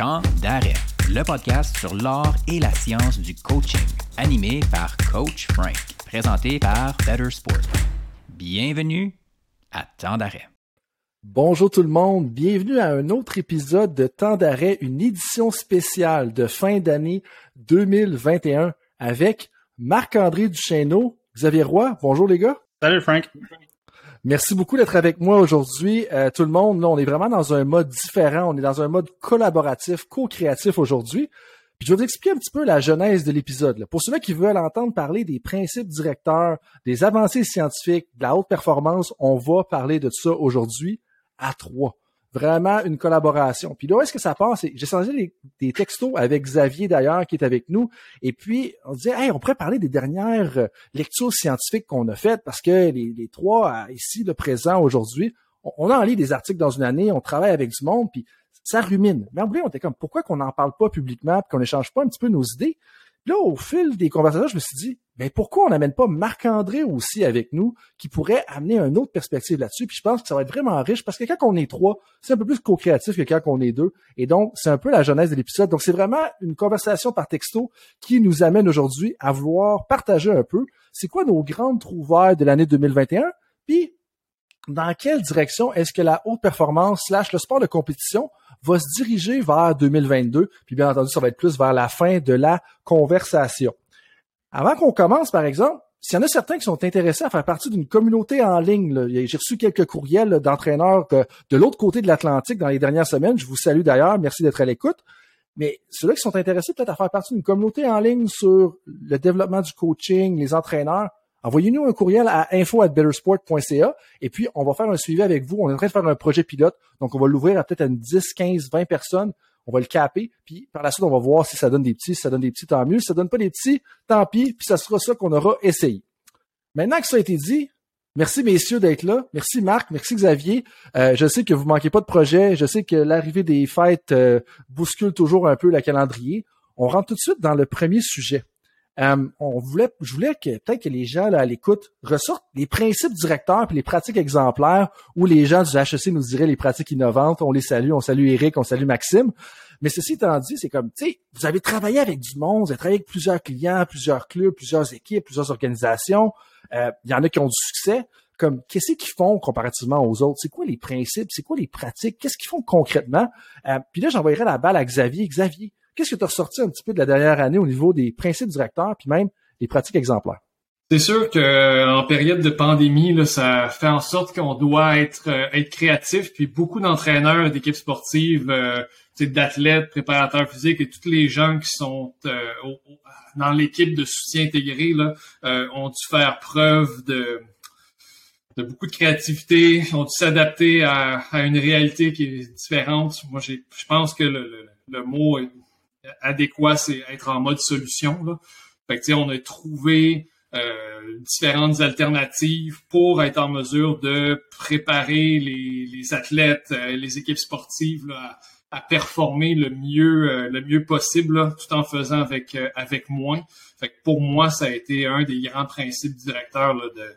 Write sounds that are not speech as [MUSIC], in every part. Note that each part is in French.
Temps d'arrêt, le podcast sur l'art et la science du coaching, animé par Coach Frank, présenté par Better Sport. Bienvenue à Temps d'arrêt. Bonjour tout le monde, bienvenue à un autre épisode de Temps d'arrêt, une édition spéciale de fin d'année 2021 avec Marc-André Duchesneau, Xavier Roy. Bonjour les gars. Salut Frank. Merci beaucoup d'être avec moi aujourd'hui. Euh, tout le monde, là, on est vraiment dans un mode différent. On est dans un mode collaboratif, co-créatif aujourd'hui. Puis je vais vous expliquer un petit peu la genèse de l'épisode. Pour ceux qui veulent entendre parler des principes directeurs, des avancées scientifiques, de la haute performance, on va parler de ça aujourd'hui à trois vraiment une collaboration. Puis là, est-ce que ça passe? J'ai changé des textos avec Xavier d'ailleurs, qui est avec nous. Et puis, on disait, hey, on pourrait parler des dernières euh, lectures scientifiques qu'on a faites parce que les, trois euh, ici, le présent aujourd'hui, on, en ligne des articles dans une année, on travaille avec du monde, puis ça rumine. Mais en vrai, on était comme, pourquoi qu'on n'en parle pas publiquement, qu'on n'échange pas un petit peu nos idées? Là, au fil des conversations, je me suis dit, mais pourquoi on n'amène pas Marc-André aussi avec nous, qui pourrait amener une autre perspective là-dessus? Puis je pense que ça va être vraiment riche, parce que quand on est trois, c'est un peu plus co-créatif que quand on est deux. Et donc, c'est un peu la genèse de l'épisode. Donc, c'est vraiment une conversation par texto qui nous amène aujourd'hui à vouloir partager un peu c'est quoi nos grandes trouvailles de l'année 2021, puis dans quelle direction est-ce que la haute performance slash le sport de compétition va se diriger vers 2022? Puis bien entendu, ça va être plus vers la fin de la conversation. Avant qu'on commence, par exemple, s'il y en a certains qui sont intéressés à faire partie d'une communauté en ligne, j'ai reçu quelques courriels d'entraîneurs de, l'autre côté de l'Atlantique dans les dernières semaines. Je vous salue d'ailleurs. Merci d'être à l'écoute. Mais ceux-là qui sont intéressés peut-être à faire partie d'une communauté en ligne sur le développement du coaching, les entraîneurs, Envoyez-nous un courriel à info@bettersport.ca et puis on va faire un suivi avec vous. On est en train de faire un projet pilote, donc on va l'ouvrir à peut-être à une 10, 15, 20 personnes. On va le caper, puis par la suite, on va voir si ça donne des petits. Si ça donne des petits, tant mieux. Si ça donne pas des petits, tant pis, puis ça sera ça qu'on aura essayé. Maintenant que ça a été dit, merci messieurs d'être là. Merci Marc, merci Xavier. Euh, je sais que vous manquez pas de projet. Je sais que l'arrivée des fêtes euh, bouscule toujours un peu la calendrier. On rentre tout de suite dans le premier sujet. Euh, on voulait, je voulais que peut-être que les gens là, à l'écoute ressortent les principes directeurs et les pratiques exemplaires où les gens du HEC nous diraient les pratiques innovantes. On les salue, on salue Eric, on salue Maxime. Mais ceci étant dit, c'est comme, tu sais, vous avez travaillé avec du monde, vous avez travaillé avec plusieurs clients, plusieurs clubs, plusieurs équipes, plusieurs organisations. Euh, il y en a qui ont du succès. Comme, qu'est-ce qu'ils font comparativement aux autres? C'est quoi les principes? C'est quoi les pratiques? Qu'est-ce qu'ils font concrètement? Euh, puis là, j'envoyerai la balle à Xavier. Xavier, Qu'est-ce que tu as ressorti un petit peu de la dernière année au niveau des principes directeurs, puis même des pratiques exemplaires? C'est sûr que euh, en période de pandémie, là, ça fait en sorte qu'on doit être euh, être créatif. Puis beaucoup d'entraîneurs d'équipes sportives, euh, d'athlètes, préparateurs physiques et tous les gens qui sont dans l'équipe de soutien intégré là, ont dû faire preuve de, de beaucoup de créativité, ont dû s'adapter à, à, une réalité qui est différente. Moi, je pense que le, le, le mot est adéquat, c'est être en mode solution. Là. Fait que, on a trouvé euh, différentes alternatives pour être en mesure de préparer les, athlètes, euh, les équipes sportives à, à, performer le mieux euh, le mieux possible, tout en faisant avec avec moins. Fait que pour moi, ça a été un des grands principes directeurs là, de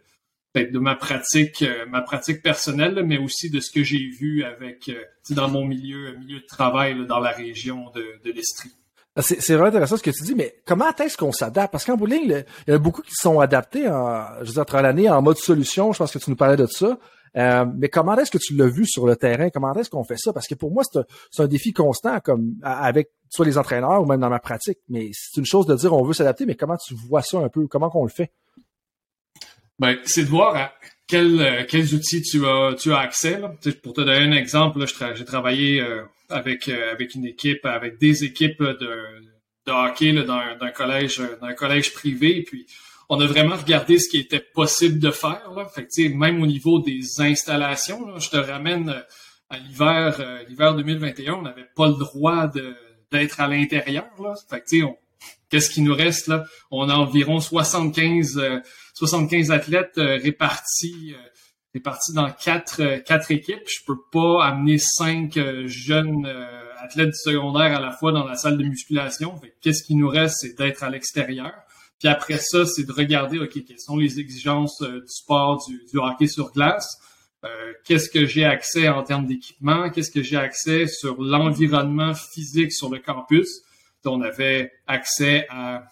de ma pratique ma pratique personnelle, mais aussi de ce que j'ai vu avec dans mon milieu milieu de travail dans la région de, de l'Estrie. Ah, c'est vraiment intéressant ce que tu dis, mais comment est-ce qu'on s'adapte? Parce qu'en bout il y a beaucoup qui sont adaptés en, je veux dire, l'année en mode solution. Je pense que tu nous parlais de ça. Euh, mais comment est-ce que tu l'as vu sur le terrain? Comment est-ce qu'on fait ça? Parce que pour moi, c'est un, défi constant, comme avec soit les entraîneurs ou même dans ma pratique. Mais c'est une chose de dire on veut s'adapter, mais comment tu vois ça un peu? Comment qu'on le fait? Ben, c'est de voir quels, quels outils tu as, tu as accès. Là. Pour te donner un exemple, j'ai travaillé euh, avec euh, avec une équipe, avec des équipes de, de hockey là, dans d'un collège, d'un collège privé. Puis on a vraiment regardé ce qui était possible de faire. Là. Fait que, même au niveau des installations, là, je te ramène euh, à l'hiver, euh, l'hiver 2021, on n'avait pas le droit d'être à l'intérieur. Là. Fait qu'est-ce qui nous reste là? On a environ 75 75 athlètes répartis c'est parti dans quatre, euh, quatre équipes. Je peux pas amener cinq euh, jeunes euh, athlètes du secondaire à la fois dans la salle de musculation. Qu'est-ce qui nous reste, c'est d'être à l'extérieur. Puis après ça, c'est de regarder, OK, quelles sont les exigences du sport, du, hockey sur glace. qu'est-ce que j'ai accès en termes d'équipement, qu'est-ce que j'ai accès sur l'environnement physique sur le campus? On avait accès à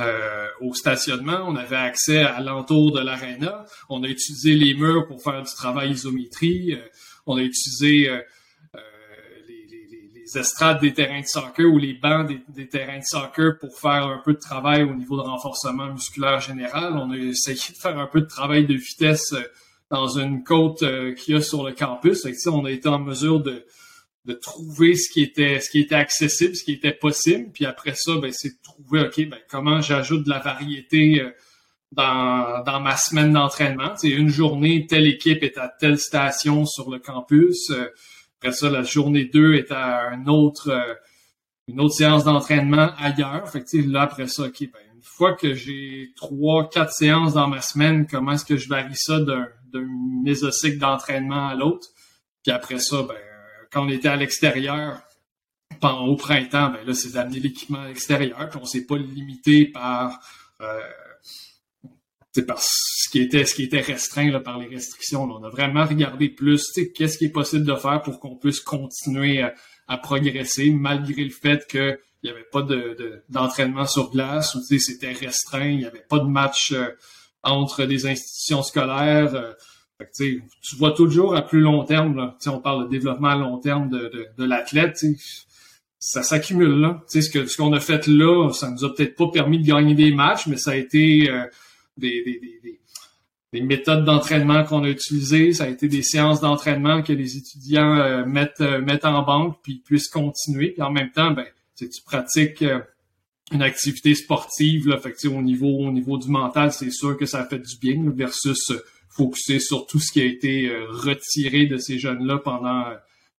euh, au stationnement, on avait accès à l'entour de l'aréna, on a utilisé les murs pour faire du travail isométrie, euh, on a utilisé euh, les, les, les, estrades des terrains de soccer ou les bancs des, terrains de soccer pour faire un peu de travail au niveau de renforcement musculaire général. On a essayé de faire un peu de travail de vitesse dans une côte qu'il y a sur le campus. Fait on a été en mesure de, de trouver ce qui était ce qui était accessible, ce qui était possible, puis après ça, ben, c'est de trouver ok, ben, comment j'ajoute de la variété euh, dans, dans ma semaine d'entraînement. C'est une journée, telle équipe est à telle station sur le campus. Euh, après ça, la journée 2 est à un autre euh, une autre séance d'entraînement ailleurs. Fait que, là, après ça, ok, ben, une fois que j'ai trois, quatre séances dans ma semaine, comment est-ce que je varie ça d'un, d'un mésocycle d'entraînement à l'autre? Puis après ça, ben, quand on était à l'extérieur, au printemps, ben là, c'est d'amener l'équipement à l'extérieur, puis on s'est pas limité par euh, par ce qui était ce qui était restreint par les restrictions. On a vraiment regardé plus qu'est-ce qui est possible de faire pour qu'on puisse continuer à, progresser malgré le fait qu'il n'y avait pas de, d'entraînement sur glace, ou c'était restreint, il n'y avait pas de match euh, entre des institutions scolaires. Euh, tu vois toujours à plus long terme, là, on parle de développement à long terme de, de, l'athlète, ça s'accumule là. ce ce qu'on a fait là, ça nous a peut-être pas permis de gagner des matchs, mais ça a été euh, des, des, des, des, méthodes d'entraînement qu'on a utilisées, ça a été des séances d'entraînement que les étudiants euh, mettent euh, mettent en banque puis puissent continuer. Puis en même temps, ben tu pratiques une activité sportive là, au niveau au niveau du mental, c'est sûr que ça fait du bien versus focuser sur tout ce qui a été euh, retiré de ces jeunes-là pendant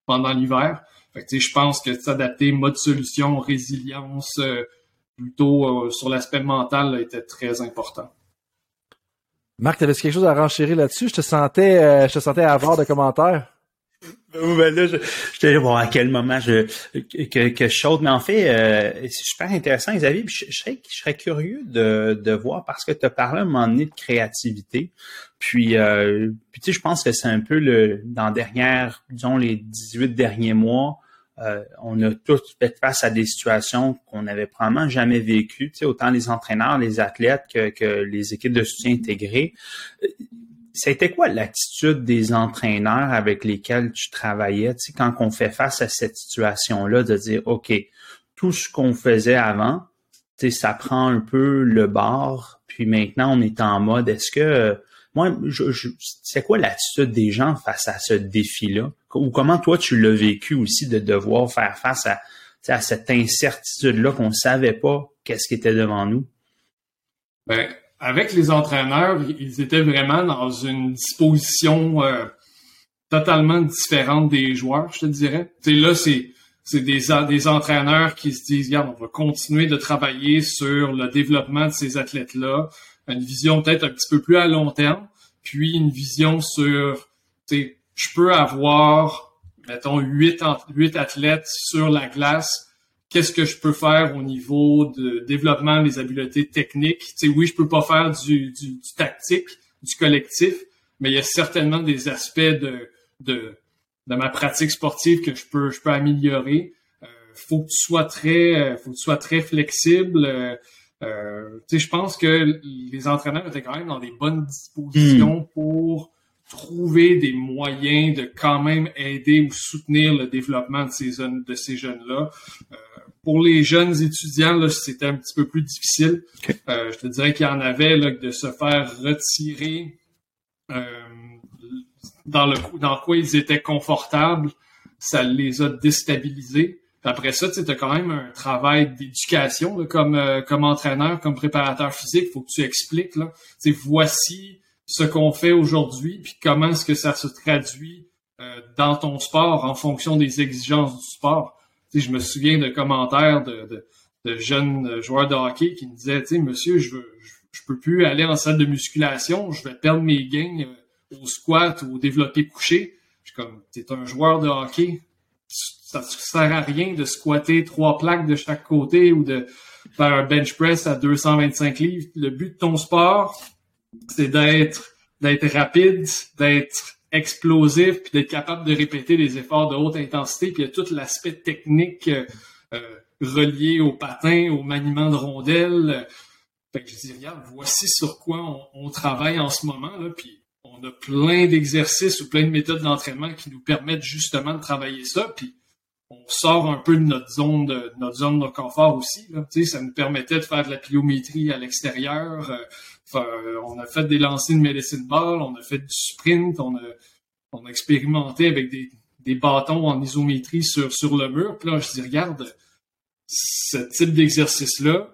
pendant l'hiver. je pense que s'adapter mode solution, résilience, euh, plutôt euh, sur l'aspect mental était très important. Marc, tu avais quelque chose à renchérir là-dessus? Je te sentais je te sentais avoir de commentaires. Ben là, je, bon, à quel moment je que, que je saute. Mais en fait, euh, c'est super intéressant, Xavier. Je, je, serais, je serais curieux de, de voir parce que tu as parlé un moment donné de créativité. Puis, euh, puis tu sais, je pense que c'est un peu le dans derrière, disons, les 18 derniers mois, euh, on a tous fait face à des situations qu'on n'avait probablement jamais vécues, tu sais, autant les entraîneurs, les athlètes que, que les équipes de soutien intégrées c'était quoi l'attitude des entraîneurs avec lesquels tu travaillais, tu sais, quand on fait face à cette situation-là, de dire, OK, tout ce qu'on faisait avant, tu sais, ça prend un peu le bord, puis maintenant on est en mode, est-ce que, moi, je, c'est quoi l'attitude des gens face à ce défi-là? Ou comment toi tu l'as vécu aussi de devoir faire face à, cette incertitude-là qu'on savait pas qu'est-ce qui était devant nous? Ben, avec les entraîneurs, ils étaient vraiment dans une disposition euh, totalement différente des joueurs, je te dirais. Là, c'est c'est des, des entraîneurs qui se disent, regarde, on va continuer de travailler sur le développement de ces athlètes-là, une vision peut-être un petit peu plus à long terme, puis une vision sur, je peux avoir, mettons, huit athlètes sur la glace qu'est-ce que je peux faire au niveau de développement des habiletés techniques. Tu sais, oui, je peux pas faire du, du, tactique, du collectif, mais il y a certainement des aspects de, de, de ma pratique sportive que je peux, je peux améliorer. Euh, faut que tu sois très, euh, faut que tu sois très flexible. Euh, euh tu sais, je pense que les entraîneurs étaient quand même dans des bonnes dispositions hmm. pour trouver des moyens de quand même aider ou soutenir le développement de ces jeunes de ces jeunes là. Euh, pour les jeunes étudiants, là, c'était un petit peu plus difficile. Euh, je te dirais qu'il y en avait là, de se faire retirer euh, dans le dans quoi ils étaient confortables. Ça les a déstabilisés. après ça, tu as quand même un travail d'éducation comme euh, comme entraîneur, comme préparateur physique. faut que tu expliques là. voici ce qu'on fait aujourd'hui, puis comment est-ce que ça se traduit euh, dans ton sport en fonction des exigences du sport je me souviens de commentaires de, jeunes joueurs de hockey qui me disaient, monsieur, je veux, je, peux plus aller en salle de musculation, je vais perdre mes gains euh, au squat ou au développé couché. Je suis comme, t'es un joueur de hockey, ça ne sert à rien de squatter trois plaques de chaque côté ou de faire un bench press à 225 livres. Le but de ton sport, c'est d'être d'être rapide, d'être explosif, puis d'être capable de répéter des efforts de haute intensité, puis il y a tout l'aspect technique euh, euh, relié au patin, au maniement de rondelles. Voici sur quoi on, on travaille en ce moment, là, puis on a plein d'exercices ou plein de méthodes d'entraînement qui nous permettent justement de travailler ça, puis on sort un peu de notre zone de notre zone de confort aussi. Là. Ça nous permettait de faire de la pliométrie à l'extérieur. Euh, on a fait des lancers de medicine ball, on a fait du sprint, on a, expérimenté avec des, bâtons en isométrie sur, le mur. Puis là, je dis, regarde, ce type d'exercice-là,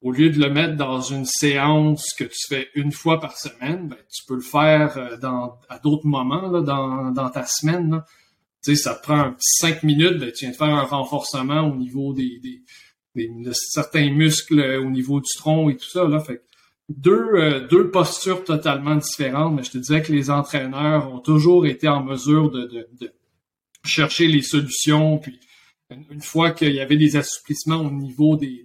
au lieu de le mettre dans une séance que tu fais une fois par semaine, ben, tu peux le faire euh, à d'autres moments là, dans, ta semaine. Tu sais, ça prend cinq minutes, ben, tu viens de faire un renforcement au niveau des, de certains muscles euh, au niveau du tronc et tout ça. Là. Deux, euh, deux postures totalement différentes, mais je te disais que les entraîneurs ont toujours été en mesure de, de, de chercher les solutions. Puis une fois qu'il y avait des assouplissements au niveau des,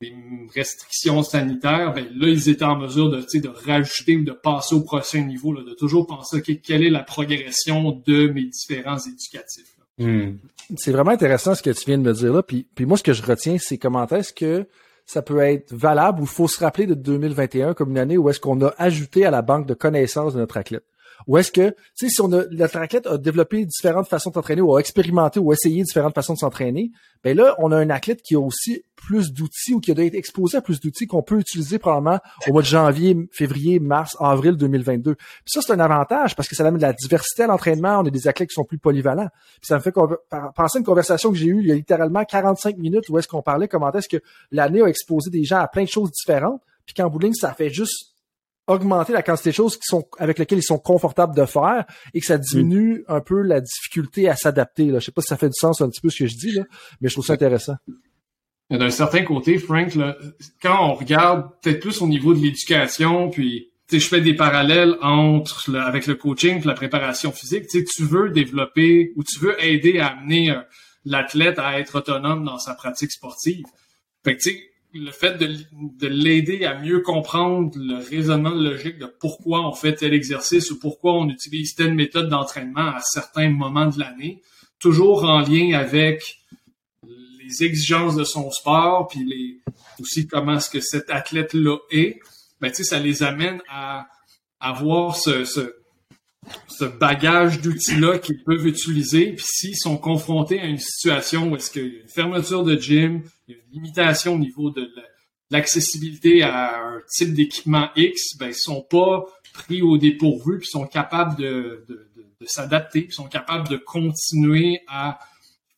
des restrictions sanitaires, ben là, ils étaient en mesure de, de rajouter ou de passer au prochain niveau, là, de toujours penser quelle est la progression de mes différents éducatifs. Hmm. C'est vraiment intéressant ce que tu viens de me dire là. Puis moi, ce que je retiens, c'est comment est-ce que ça peut être valable ou faut se rappeler de 2021 comme une année où est-ce qu'on a ajouté à la banque de connaissances de notre athlète. Ou est-ce que, tu sais, si on a, notre athlète a développé différentes façons de s'entraîner ou a expérimenté ou essayé différentes façons de s'entraîner, ben là, on a un athlète qui a aussi plus d'outils ou qui a été exposé à plus d'outils qu'on peut utiliser probablement au mois de janvier, février, mars, avril 2022. Puis ça, c'est un avantage parce que ça amène de la diversité à l'entraînement. On a des athlètes qui sont plus polyvalents. Puis ça me fait penser à une conversation que j'ai eue il y a littéralement 45 minutes où est-ce qu'on parlait comment est-ce que l'année a exposé des gens à plein de choses différentes. Puis qu'en bout ça fait juste augmenter la quantité de choses qui sont avec lesquelles ils sont confortables de faire et que ça diminue un peu la difficulté à s'adapter. Je sais pas si ça fait du sens un petit peu ce que je dis, là, mais je trouve ça intéressant. D'un certain côté, Frank, là, quand on regarde peut-être plus au niveau de l'éducation, puis je fais des parallèles entre avec le coaching et la préparation physique. Tu veux développer ou tu veux aider à amener euh, l'athlète à être autonome dans sa pratique sportive. Fait que, le fait de, de l'aider à mieux comprendre le raisonnement logique de pourquoi on fait tel exercice ou pourquoi on utilise telle méthode d'entraînement à certains moments de l'année, toujours en lien avec les exigences de son sport, puis les, aussi comment est-ce que cet athlète-là est, ben, ça les amène à avoir ce, ce bagage d'outils-là qu'ils peuvent utiliser. Puis s'ils sont confrontés à une situation où est-ce qu'il y a une fermeture de gym, il y a une limitation au niveau de l'accessibilité à un type d'équipement X, ben ils sont pas pris au dépourvu, puis sont capables de, s'adapter, puis sont capables de continuer à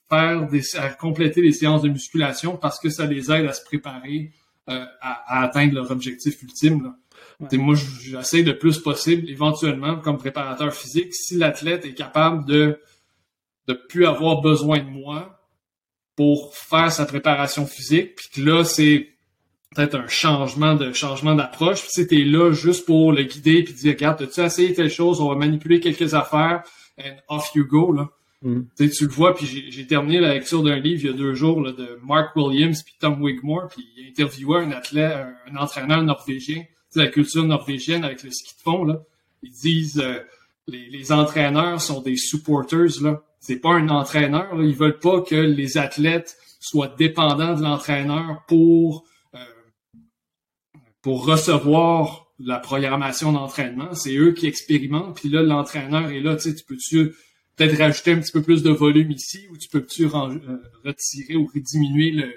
faire des, à compléter les séances de musculation parce que ça les aide à se préparer euh, à, à, atteindre leur objectif ultime. Là. Moi, j'essaie de plus possible, éventuellement, comme préparateur physique, si l'athlète est capable de de plus avoir besoin de moi pour faire sa préparation physique, puis que là, c'est peut-être un changement de changement d'approche. Puis si t'es là juste pour le guider puis dire regarde, as-tu essayé telle chose, on va manipuler quelques affaires and off you go là. Mm. Tu le vois, puis j'ai terminé la lecture d'un livre il y a deux jours là, de Mark Williams puis Tom Wigmore, puis il interviewait un athlète, un entraîneur norvégien la culture norvégienne avec le ski de fond, là, ils disent euh, les, entraîneurs sont des supporters, là. C'est pas un entraîneur, là. Ils veulent pas que les athlètes soient dépendants de l'entraîneur pour euh, pour recevoir la programmation d'entraînement. C'est eux qui expérimentent, puis là, l'entraîneur est là, tu peux-tu peut-être rajouter un petit peu plus de volume ici, ou tu peux-tu euh, retirer ou diminuer le,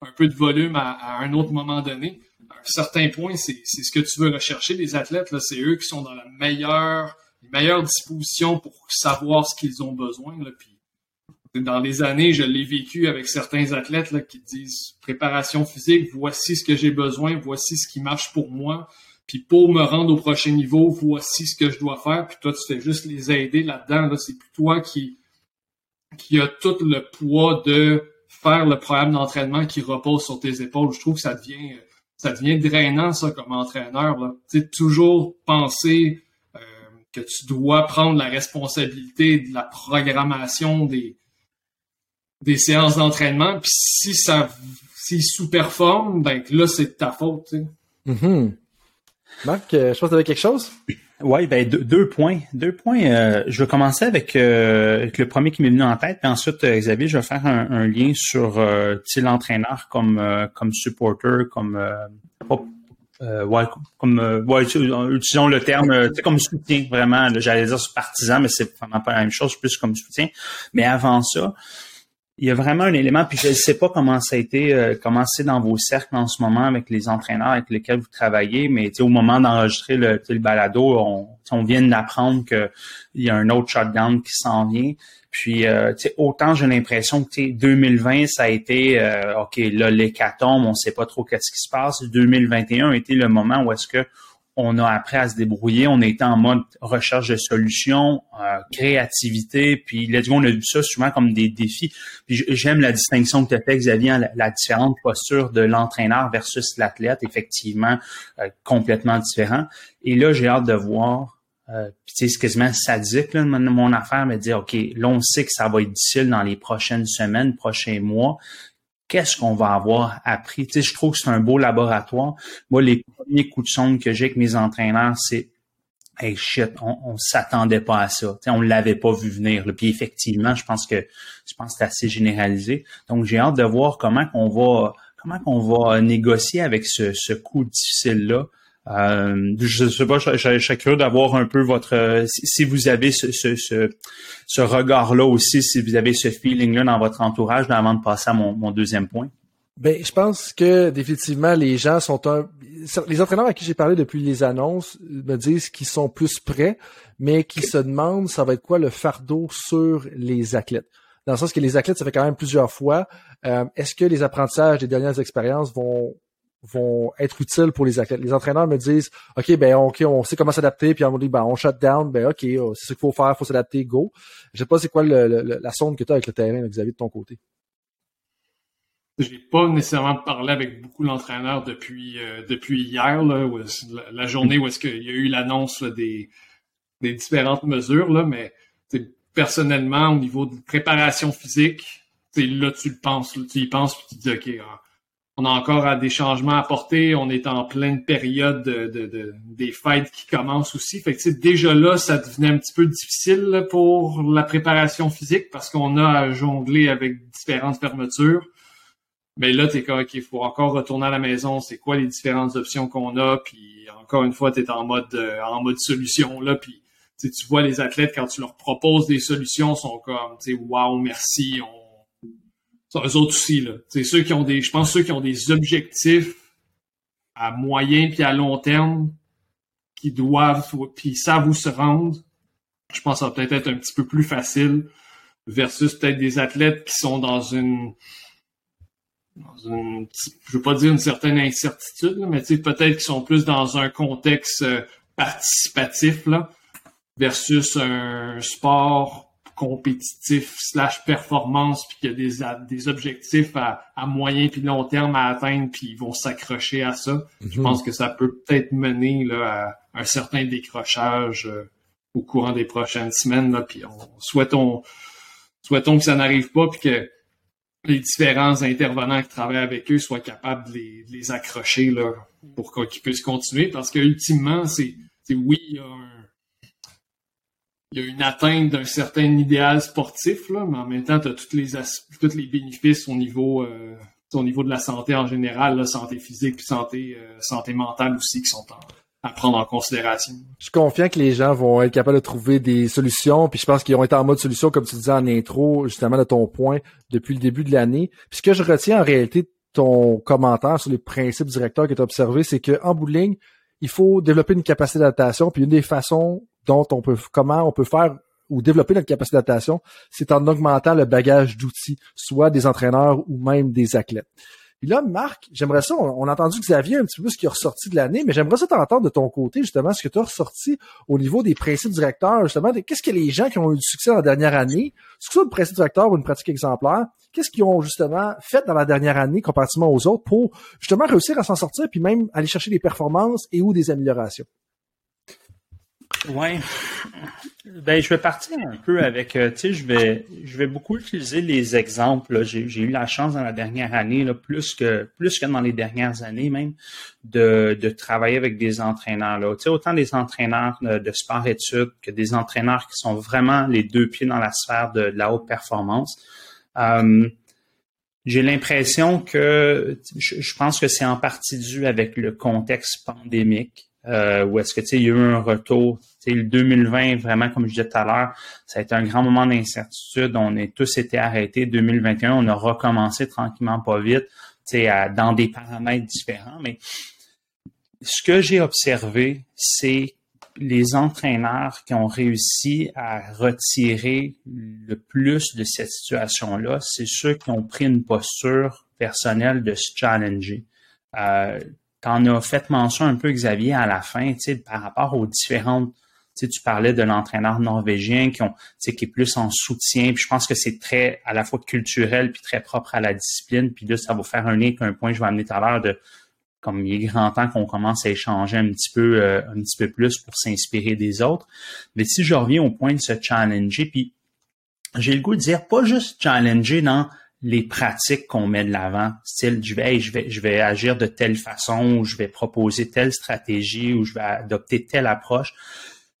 un peu de volume à un autre moment donné? Certains points, c'est ce que tu veux rechercher. Les athlètes, c'est eux qui sont dans la meilleure, les meilleures dispositions pour savoir ce qu'ils ont besoin. Là, puis, dans les années, je l'ai vécu avec certains athlètes là, qui disent préparation physique, voici ce que j'ai besoin, voici ce qui marche pour moi. Puis pour me rendre au prochain niveau, voici ce que je dois faire. Puis toi, tu fais juste les aider là-dedans. Là, c'est plus toi qui, qui a tout le poids de faire le programme d'entraînement qui repose sur tes épaules. Je trouve que ça devient ça devient drainant, ça, comme entraîneur. Tu sais, toujours penser euh, que tu dois prendre la responsabilité de la programmation des, des séances d'entraînement. Puis si ça s'il sous-performe, ben là, c'est de ta faute. Tu sais. Mm-hmm. Marc, euh, je pense que tu avais quelque chose? Oui, [LAUGHS] ben deux, points. Deux points. Euh, je vais commencer avec, euh, le premier qui m'est venu en tête, puis ensuite, euh, Xavier, je vais faire un, lien sur l'entraîneur comme comme supporter, comme ouais, comme ouais, utilisons le terme comme soutien, vraiment. J'allais dire partisan, mais c'est vraiment pas la même chose, plus comme soutien. Mais avant ça, il y a vraiment un élément, puis je ne sais pas comment ça a été, euh, comment c'est dans vos cercles en ce moment avec les entraîneurs avec lesquels vous travaillez, mais au moment d'enregistrer le, le balado, on, on vient d'apprendre qu'il y a un autre shutdown qui s'en vient. Puis, euh, autant j'ai l'impression que 2020, ça a été, euh, OK, là, l'hécatombe, on sait pas trop qu'est-ce qui se passe. 2021 a été le moment où est-ce que on a appris à se débrouiller, on a été en mode recherche de solutions, euh, créativité, puis let's go, on a vu ça souvent comme des défis. Puis j'aime la distinction que tu as fait, Xavier, la, différente posture de l'entraîneur versus l'athlète, effectivement, euh, complètement différent. Et là, j'ai hâte de voir, euh, puis c'est quasiment sadique, là, mon, mon affaire, mais dire, OK, là, on sait que ça va être difficile dans les prochaines semaines, prochains mois qu'est-ce qu'on va avoir appris? Tu sais, je trouve que c'est un beau laboratoire. Moi, les premiers coups de sonde que j'ai avec mes entraîneurs, c'est Hey shit, on, s'attendait pas à ça. Tu sais, on l'avait pas vu venir. Puis effectivement, je pense que je pense que c'est assez généralisé. Donc j'ai hâte de voir comment qu'on va comment qu'on va négocier avec ce, ce coup difficile là. Euh, je sais pas, je, je, suis curieux d'avoir un peu votre si, vous avez ce, ce, ce, regard-là aussi, si vous avez ce feeling-là dans votre entourage, avant de passer à mon, mon deuxième point. Ben, je pense que définitivement les gens sont un. Les entraîneurs à qui j'ai parlé depuis les annonces me disent qu'ils sont plus prêts, mais qui se demandent ça va être quoi le fardeau sur les athlètes? Dans le sens que les athlètes, ça fait quand même plusieurs fois. Euh, est-ce que les apprentissages des dernières expériences vont vont être utiles pour les athlètes. Les entraîneurs me disent OK, ben OK, on sait comment s'adapter, puis on dit ben on shut down, ben OK, oh, c'est ce qu'il faut faire, faut s'adapter, go. Je sais pas c'est quoi la sonde que tu as avec le terrain, Xavier, de ton côté. J'ai pas nécessairement parlé avec beaucoup d'entraîneurs depuis euh, depuis hier, la, journée où est-ce qu'il y a eu l'annonce des, différentes mesures, mais personnellement, au niveau de préparation physique, là, tu le penses, tu y penses, puis tu te dis, OK, ah, on a encore des changements à apporter. On est en pleine période de, des fêtes qui commencent aussi. Fait que déjà là, ça devenait un petit peu difficile pour la préparation physique parce qu'on a à jongler avec différentes fermetures. Mais là, t'es comme, il faut encore retourner à la maison. C'est quoi les différentes options qu'on a? Puis encore une fois, tu es en mode euh, en mode solution là. Puis tu vois les athlètes quand tu leur proposes des solutions, sont comme, tu sais, wow, merci, on eux autres aussi, là. C'est ceux qui ont des, je pense ceux qui ont des objectifs à moyen puis à long terme qui doivent, puis savent où se rendre. Je pense que ça va peut-être être un petit peu plus facile versus peut-être des athlètes qui sont dans une, dans une, je veux pas dire une certaine incertitude, mais peut-être qu'ils sont plus dans un contexte euh, participatif, là, versus un sport compétitif slash performance puis qu'il y a des, des objectifs à, à moyen puis long terme à atteindre puis ils vont s'accrocher à ça. Je mhm. pense que ça peut peut-être mener là, à un certain décrochage euh, au courant des prochaines semaines là puis on souhaitons souhaitons que ça n'arrive pas puis que les différents intervenants qui travaillent avec eux soient capables de les, les accrocher là pour qu'ils puissent continuer parce que ultimement c'est oui il y a un il y a une atteinte d'un certain idéal sportif, là, mais en même temps, tu as tous les, tous les bénéfices au niveau, euh, au niveau de la santé en général, la santé physique, puis santé, euh, santé mentale aussi, qui sont à prendre en considération. Je suis confiant que les gens vont être capables de trouver des solutions, puis je pense qu'ils ont été en mode solution, comme tu disais en intro, justement, de ton point, depuis le début de l'année. Puis ce que je retiens en réalité ton commentaire sur les principes directeurs que tu as observé, c'est qu'en bout de ligne, il faut développer une capacité d'adaptation, puis une des façons dont on peut, comment on peut faire ou développer notre capacité d'adaptation, c'est en augmentant le bagage d'outils, soit des entraîneurs ou même des athlètes. Puis là, Marc, j'aimerais ça, on, a entendu Xavier un petit peu ce qui est ressorti de l'année, mais j'aimerais ça t'entendre de ton côté, justement, ce que tu as ressorti au niveau des principes directeurs, justement, qu'est-ce que les gens qui ont eu du succès dans la dernière année, ce que soit un principe directeur ou une pratique exemplaire, qu'est-ce qu'ils ont justement fait dans la dernière année comparativement aux autres pour justement réussir à s'en sortir, puis même aller chercher des performances et ou des améliorations? Ouais. Ben, je vais partir un peu avec, euh, tu sais, je vais, je vais beaucoup utiliser les exemples. J'ai, eu la chance dans la dernière année, là, plus que, plus que dans les dernières années même, de, de travailler avec des entraîneurs. Là. Tu sais, autant des entraîneurs de, sport-études que des entraîneurs qui sont vraiment les deux pieds dans la sphère de, la haute performance. Euh, j'ai l'impression que, je pense que c'est en partie dû avec le contexte pandémique euh, est-ce que tu sais, il y a eu un retour. Tu sais, le 2020, vraiment, comme je disais tout à l'heure, ça a été un grand moment d'incertitude. On est tous été arrêtés. 2021, on a recommencé tranquillement, pas vite, sais, dans des paramètres différents. Mais ce que j'ai observé, c'est les entraîneurs qui ont réussi à retirer le plus de cette situation-là, c'est ceux qui ont pris une posture personnelle de se challenger. Euh, T'en as fait mention un peu, Xavier, à la fin, par rapport aux différentes tu, parlais de l'entraîneur norvégien qui est plus en soutien. Puis je pense que c'est très à la fois culturel puis très propre à la discipline. Puis là, ça va faire un lien un point que je vais amener tout à l'heure de comme il est grand temps qu'on commence à échanger un petit peu, euh, un petit peu plus pour s'inspirer des autres. Mais si je reviens au point de se challenger, puis j'ai le goût de dire pas juste challenger dans les pratiques qu'on met de l'avant, style je vais, je vais, je vais agir de telle façon, ou je vais proposer telle stratégie, ou je vais adopter telle approche.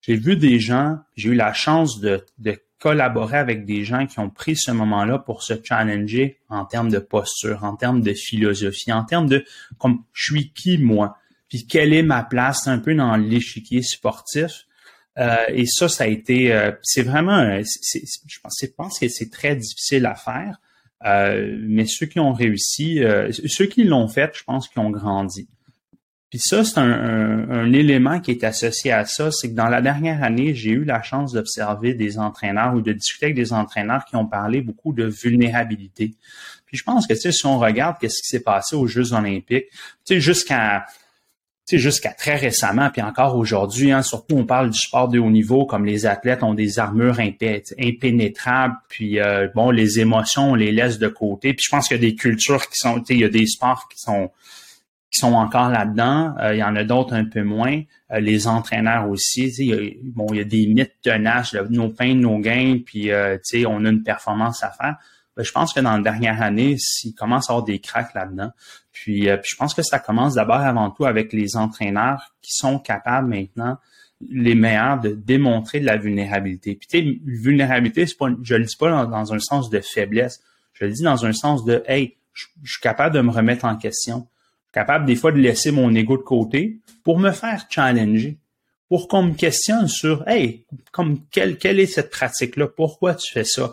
J'ai vu des gens, j'ai eu la chance de, de collaborer avec des gens qui ont pris ce moment-là pour se challenger en termes de posture, en termes de philosophie, en termes de comme je suis qui moi, puis quelle est ma place? Un peu dans l'échiquier sportif. Euh, et ça, ça a été, euh, c'est vraiment, je pense, je pense que c'est très difficile à faire. Euh, mais ceux qui ont réussi, euh, ceux qui l'ont fait, je pense qu'ils ont grandi. Puis ça, c'est un, élément qui est associé à ça, c'est que dans la dernière année, j'ai eu la chance d'observer des entraîneurs ou de discuter avec des entraîneurs qui ont parlé beaucoup de vulnérabilité. Puis je pense que si on regarde qu'est-ce qui s'est passé aux Jeux olympiques, tu sais, jusqu'à sais, jusqu'à très récemment, puis encore aujourd'hui, hein, surtout on parle du sport de haut niveau, comme les athlètes ont des armures impénétrables, puis euh, bon, les émotions, on les laisse de côté. Puis je pense qu'il y a des cultures qui sont, il y a des sports qui sont qui sont encore là-dedans. Euh, il y en a d'autres un peu moins. Euh, les entraîneurs aussi. Il y a, bon, il y a des mythes tenaces, nos pains, nos gains, puis on a une performance à faire. Ben, je pense que dans la dernière année, s'il commence à avoir des cracks là-dedans, puis, euh, je pense que ça commence d'abord avant tout avec les entraîneurs qui sont capables maintenant, les meilleurs, de démontrer de la vulnérabilité. Puis tu sais, vulnérabilité, c'est pas, je le dis pas dans, un sens de faiblesse, je le dis dans un sens de hey, je, suis capable de me remettre en question. Je suis capable des fois de laisser mon ego de côté pour me faire challenger pour qu'on me questionne sur Hey, comme quelle, quelle est cette pratique-là? Pourquoi tu fais ça?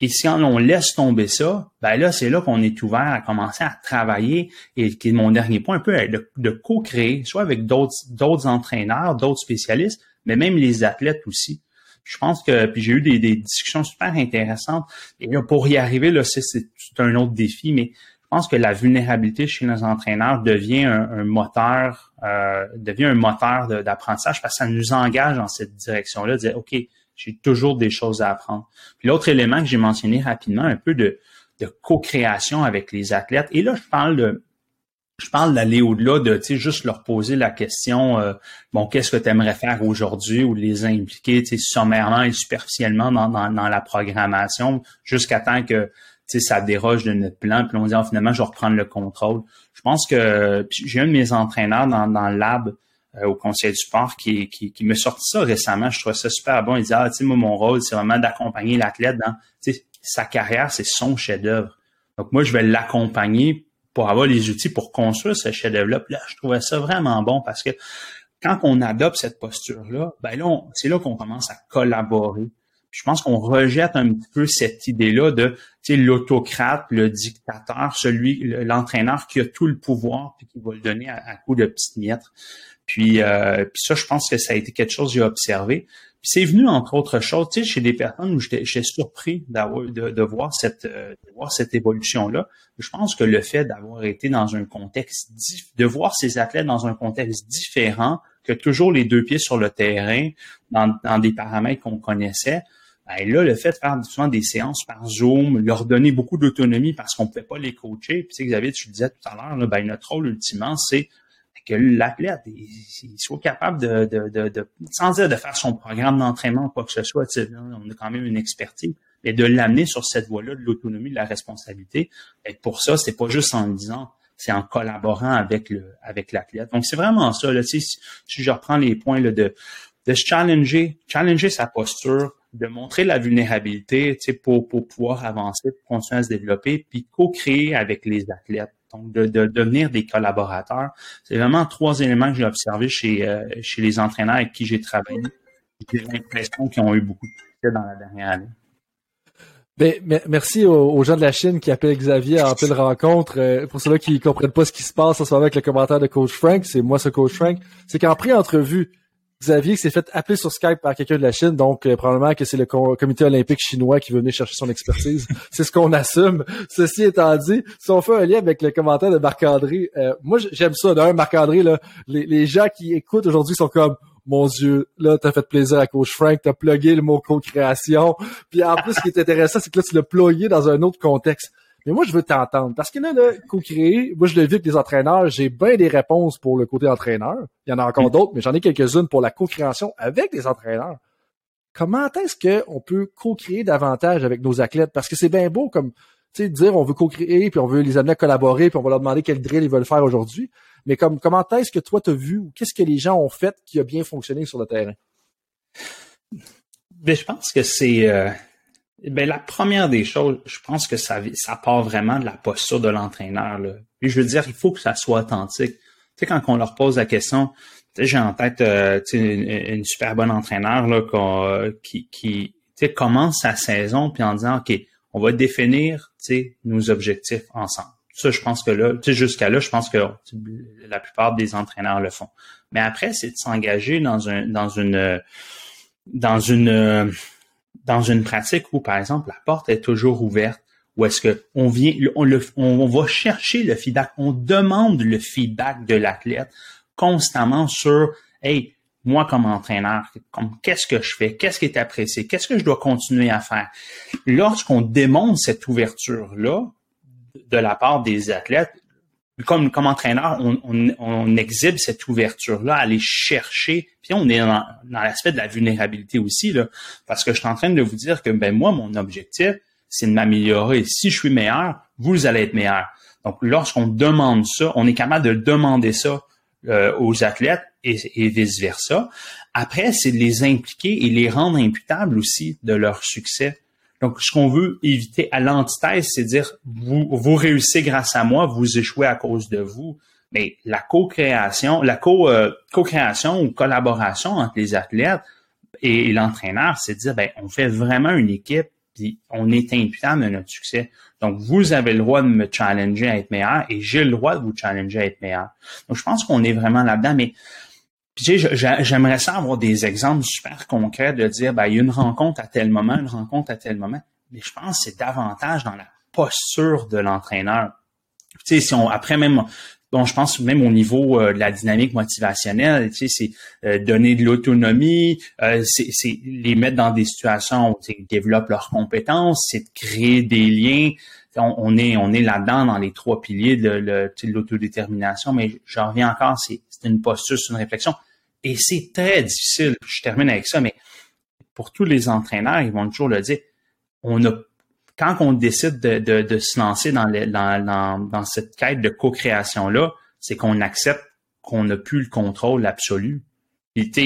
Et si on laisse tomber ça, ben là, c'est là qu'on est ouvert à commencer à travailler et qui est mon dernier point, un peu de, co-créer, soit avec d'autres, entraîneurs, d'autres spécialistes, mais même les athlètes aussi. Je pense que puis j'ai eu des, discussions super intéressantes. Et là, pour y arriver, là, c'est, c'est un autre défi, mais je pense que la vulnérabilité chez nos entraîneurs devient un, moteur, euh, devient un moteur d'apprentissage parce que ça nous engage dans cette direction-là, de dire OK, j'ai toujours des choses à apprendre. Puis l'autre élément que j'ai mentionné rapidement, un peu de, de co-création avec les athlètes. Et là, je parle de je parle d'aller au-delà de, juste leur poser la question, euh, bon, qu'est-ce que tu aimerais faire aujourd'hui ou les impliquer, sommairement et superficiellement dans, dans, la programmation jusqu'à temps que, ça déroge de notre plan, puis on dit, ah, finalement, je vais reprendre le contrôle. Je pense que, j'ai un de mes entraîneurs dans, dans le lab au conseil du sport qui, qui, qui me sortit ça récemment. Je trouvais ça super bon. Il disait, ah, tu sais, moi, mon rôle, c'est vraiment d'accompagner l'athlète dans, sa carrière, c'est son chef-d'œuvre. Donc, moi, je vais l'accompagner pour avoir les outils pour construire ce chef-d'œuvre-là. Là, je trouvais ça vraiment bon parce que quand on adopte cette posture-là, ben là, c'est là qu'on commence à collaborer. je pense qu'on rejette un petit peu cette idée-là de l'autocrate, le dictateur, celui, l'entraîneur qui a tout le pouvoir puis qui va le donner à, à coup de petites miettes. Puis, euh, puis ça, je pense que ça a été quelque chose que j'ai observé. Puis c'est venu, entre autres choses, tu sais, chez des personnes où j'étais surpris de, de, voir cette euh, de voir cette évolution-là. Je pense que le fait d'avoir été dans un contexte de voir ces athlètes dans un contexte différent, que toujours les deux pieds sur le terrain, dans, dans des paramètres qu'on connaissait, ben là, le fait de faire souvent des séances par Zoom, leur donner beaucoup d'autonomie parce qu'on ne pouvait pas les coacher. Puis tu sais, Xavier, tu le disais tout à l'heure, ben, notre rôle ultimement, c'est que l'athlète il, soit capable de, de, de, sans dire de faire son programme d'entraînement ou quoi que ce soit, on a quand même une expertise, mais de l'amener sur cette voie-là de l'autonomie, de la responsabilité. Et pour ça, c'est pas juste en disant, c'est en collaborant avec le avec l'athlète. Donc c'est vraiment ça. Là, si, si je reprends les points là, de de se challenger, challenger sa posture, de montrer la vulnérabilité pour, pour pouvoir avancer, pour continuer à se développer, puis co-créer avec les athlètes. Donc, de, de, devenir des collaborateurs. C'est vraiment trois éléments que j'ai observés chez, euh, chez les entraîneurs avec qui j'ai travaillé. J'ai l'impression qu'ils ont eu beaucoup de succès dans la dernière année. Ben, merci aux, gens de la Chine qui appellent Xavier en pleine rencontre. Euh, pour ceux-là qui comprennent pas ce qui se passe en ce moment avec le commentaire de Coach Frank, c'est moi ce Coach Frank. C'est qu'en pré-entrevue, Xavier s'est fait appeler sur Skype par quelqu'un de la Chine, donc euh, probablement que c'est le comité olympique chinois qui venait chercher son expertise. [LAUGHS] c'est ce qu'on assume. Ceci étant dit, si on fait un lien avec le commentaire de Marc-André, euh, moi j'aime ça. D'un, Marc-André, les, les gens qui écoutent aujourd'hui sont comme mon Dieu, là, t'as fait plaisir à Coach Frank, t'as plugué le mot co-création. Puis en plus, ce qui est intéressant, c'est que là, tu l'as ployé dans un autre contexte. Mais moi, je veux t'entendre. Parce que là, là co-créer, moi, je le vis avec les entraîneurs. J'ai bien des réponses pour le côté entraîneur. Il y en a encore d'autres, mais j'en ai quelques-unes pour la co-création avec les entraîneurs. Comment est-ce qu'on peut co-créer davantage avec nos athlètes? Parce que c'est bien beau comme, tu sais, dire on veut co-créer, puis on veut les amener à collaborer, puis on va leur demander quel drill ils veulent faire aujourd'hui. Mais comme, comment est-ce que toi, tu as vu ou qu'est-ce que les gens ont fait qui a bien fonctionné sur le terrain? Ben, je pense que c'est... Euh, ben, la première des choses, je pense que ça, ça part vraiment de la posture de l'entraîneur. Puis je veux dire, il faut que ça soit authentique. Tu sais, quand on leur pose la question, j'ai en tête euh, une, super bonne entraîneur là, qui, qui commence sa saison puis en disant OK, on va définir nos objectifs ensemble. Ça, je pense que là, jusqu'à là, je pense que la plupart des entraîneurs le font. Mais après, c'est de s'engager dans un dans une dans une dans une pratique où, par exemple, la porte est toujours ouverte, où est-ce que on vient, on, le, on va chercher le feedback, on demande le feedback de l'athlète constamment sur, hey, moi comme entraîneur, qu'est-ce que je fais, qu'est-ce qui est apprécié, qu'est-ce que je dois continuer à faire? Lorsqu'on démontre cette ouverture-là de la part des athlètes, comme, comme entraîneur, on, on, on exhibe cette ouverture-là, aller chercher, puis on est dans, dans l'aspect de la vulnérabilité aussi, là, parce que je suis en train de vous dire que ben moi, mon objectif, c'est de m'améliorer. Si je suis meilleur, vous allez être meilleur. Donc, lorsqu'on demande ça, on est capable de demander ça euh, aux athlètes et, et vice-versa. Après, c'est de les impliquer et les rendre imputables aussi de leur succès. Donc, ce qu'on veut éviter à l'antithèse, c'est dire vous, vous réussissez grâce à moi, vous échouez à cause de vous. Mais la co-création, la euh, co-création ou collaboration entre les athlètes et, l'entraîneur, c'est dire ben, on fait vraiment une équipe, puis on est imputable de notre succès. Donc, vous avez le droit de me challenger à être meilleur et j'ai le droit de vous challenger à être meilleur. Donc, je pense qu'on est vraiment là-dedans, mais puis, j'aimerais ça avoir des exemples super concrets de dire, ben, il y a une rencontre à tel moment, une rencontre à tel moment. Mais je pense que c'est davantage dans la posture de l'entraîneur. Tu sais, si on, après même, bon, je pense même au niveau euh, de la dynamique motivationnelle, tu sais, c'est euh, donner de l'autonomie, euh, c'est les mettre dans des situations où ils développent leurs compétences, c'est de créer des liens. On, est on est là-dedans dans les trois piliers de, l'autodétermination, mais je reviens encore, c'est une posture, c'est une réflexion. Et c'est très difficile. Je termine avec ça, mais pour tous les entraîneurs, ils vont toujours le dire. On a, quand on décide de, se lancer dans, dans, cette quête de co-création-là, c'est qu'on accepte qu'on n'a plus le contrôle absolu.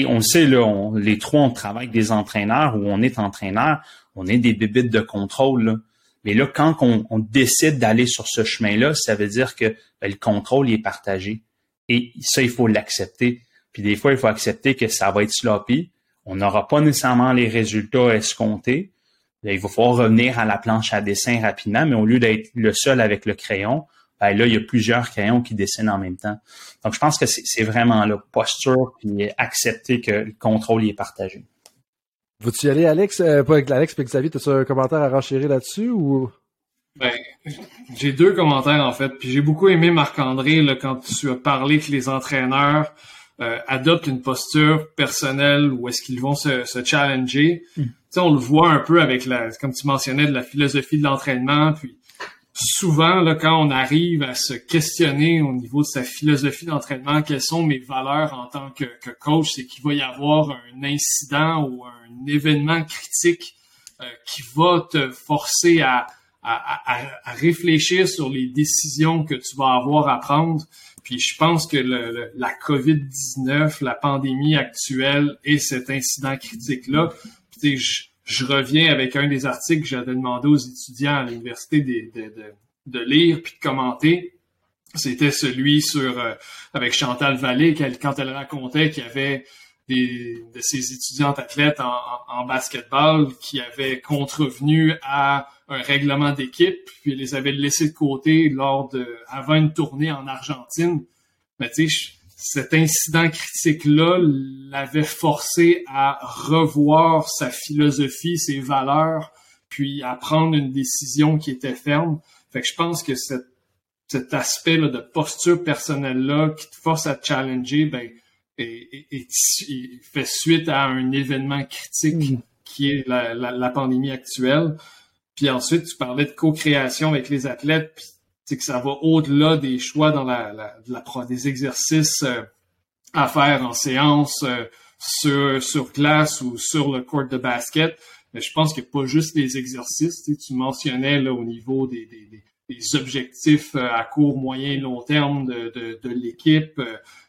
On sait, là, les trois, on travaille avec des entraîneurs ou on est entraîneur, on est des bébites de contrôle. Mais là, quand on, décide d'aller sur ce chemin-là, ça veut dire que ben, le contrôle est partagé. Et ça, il faut l'accepter. Puis des fois, il faut accepter que ça va être sloppy. On n'aura pas nécessairement les résultats escomptés. il va falloir revenir à la planche à dessin rapidement, mais au lieu d'être le seul avec le crayon, ben là, il y a plusieurs crayons qui dessinent en même temps. Donc, je pense que c'est vraiment la posture, puis accepter que le contrôle y est partagé. Veux-tu y aller, Alex? Euh, pas avec Alex, mais Xavier, as-tu un commentaire à renchérir là-dessus ou? Ben, j'ai deux commentaires en fait. Puis j'ai beaucoup aimé Marc-André quand tu as parlé que les entraîneurs euh, adoptent une posture personnelle où est-ce qu'ils vont se, challenger. Mm. Tu sais, on le voit un peu avec la, comme tu mentionnais, de la philosophie de l'entraînement. Puis souvent, là, quand on arrive à se questionner au niveau de sa philosophie d'entraînement, quelles sont mes valeurs en tant que, coach, c'est qu'il va y avoir un incident ou un événement critique euh, qui va te forcer à, réfléchir sur les décisions que tu vas avoir à prendre. Puis je pense que le, la COVID-19, la pandémie actuelle et cet incident critique-là, je, je reviens avec un des articles que j'avais demandé aux étudiants à l'université de, de, lire puis de commenter. C'était celui sur euh, avec Chantal Vallée quand elle racontait qu'il y avait des, de ses étudiantes athlètes en, basketball qui avaient contrevenu à un règlement d'équipe, puis les avaient laissés de côté lors de avant une tournée en Argentine. Mais tu sais, cet incident critique-là l'avait forcé à revoir sa philosophie, ses valeurs, puis à prendre une décision qui était ferme. Fait que je pense que cet, cet aspect là, de posture personnelle-là qui te force à te challenger, ben, et, fait suite à un événement critique mm. qui est la, la, pandémie actuelle. Puis ensuite, tu parlais de co-création avec les athlètes, puis c'est que ça va au-delà des choix dans la, la, la des exercices euh, à faire en séance euh, sur, sur glace ou sur le court de basket. Mais je pense qu'il n'y a pas juste des exercices. Tu, tu mentionnais là, au niveau des, des, des, objectifs euh, à court, moyen et long terme de, de, de l'équipe,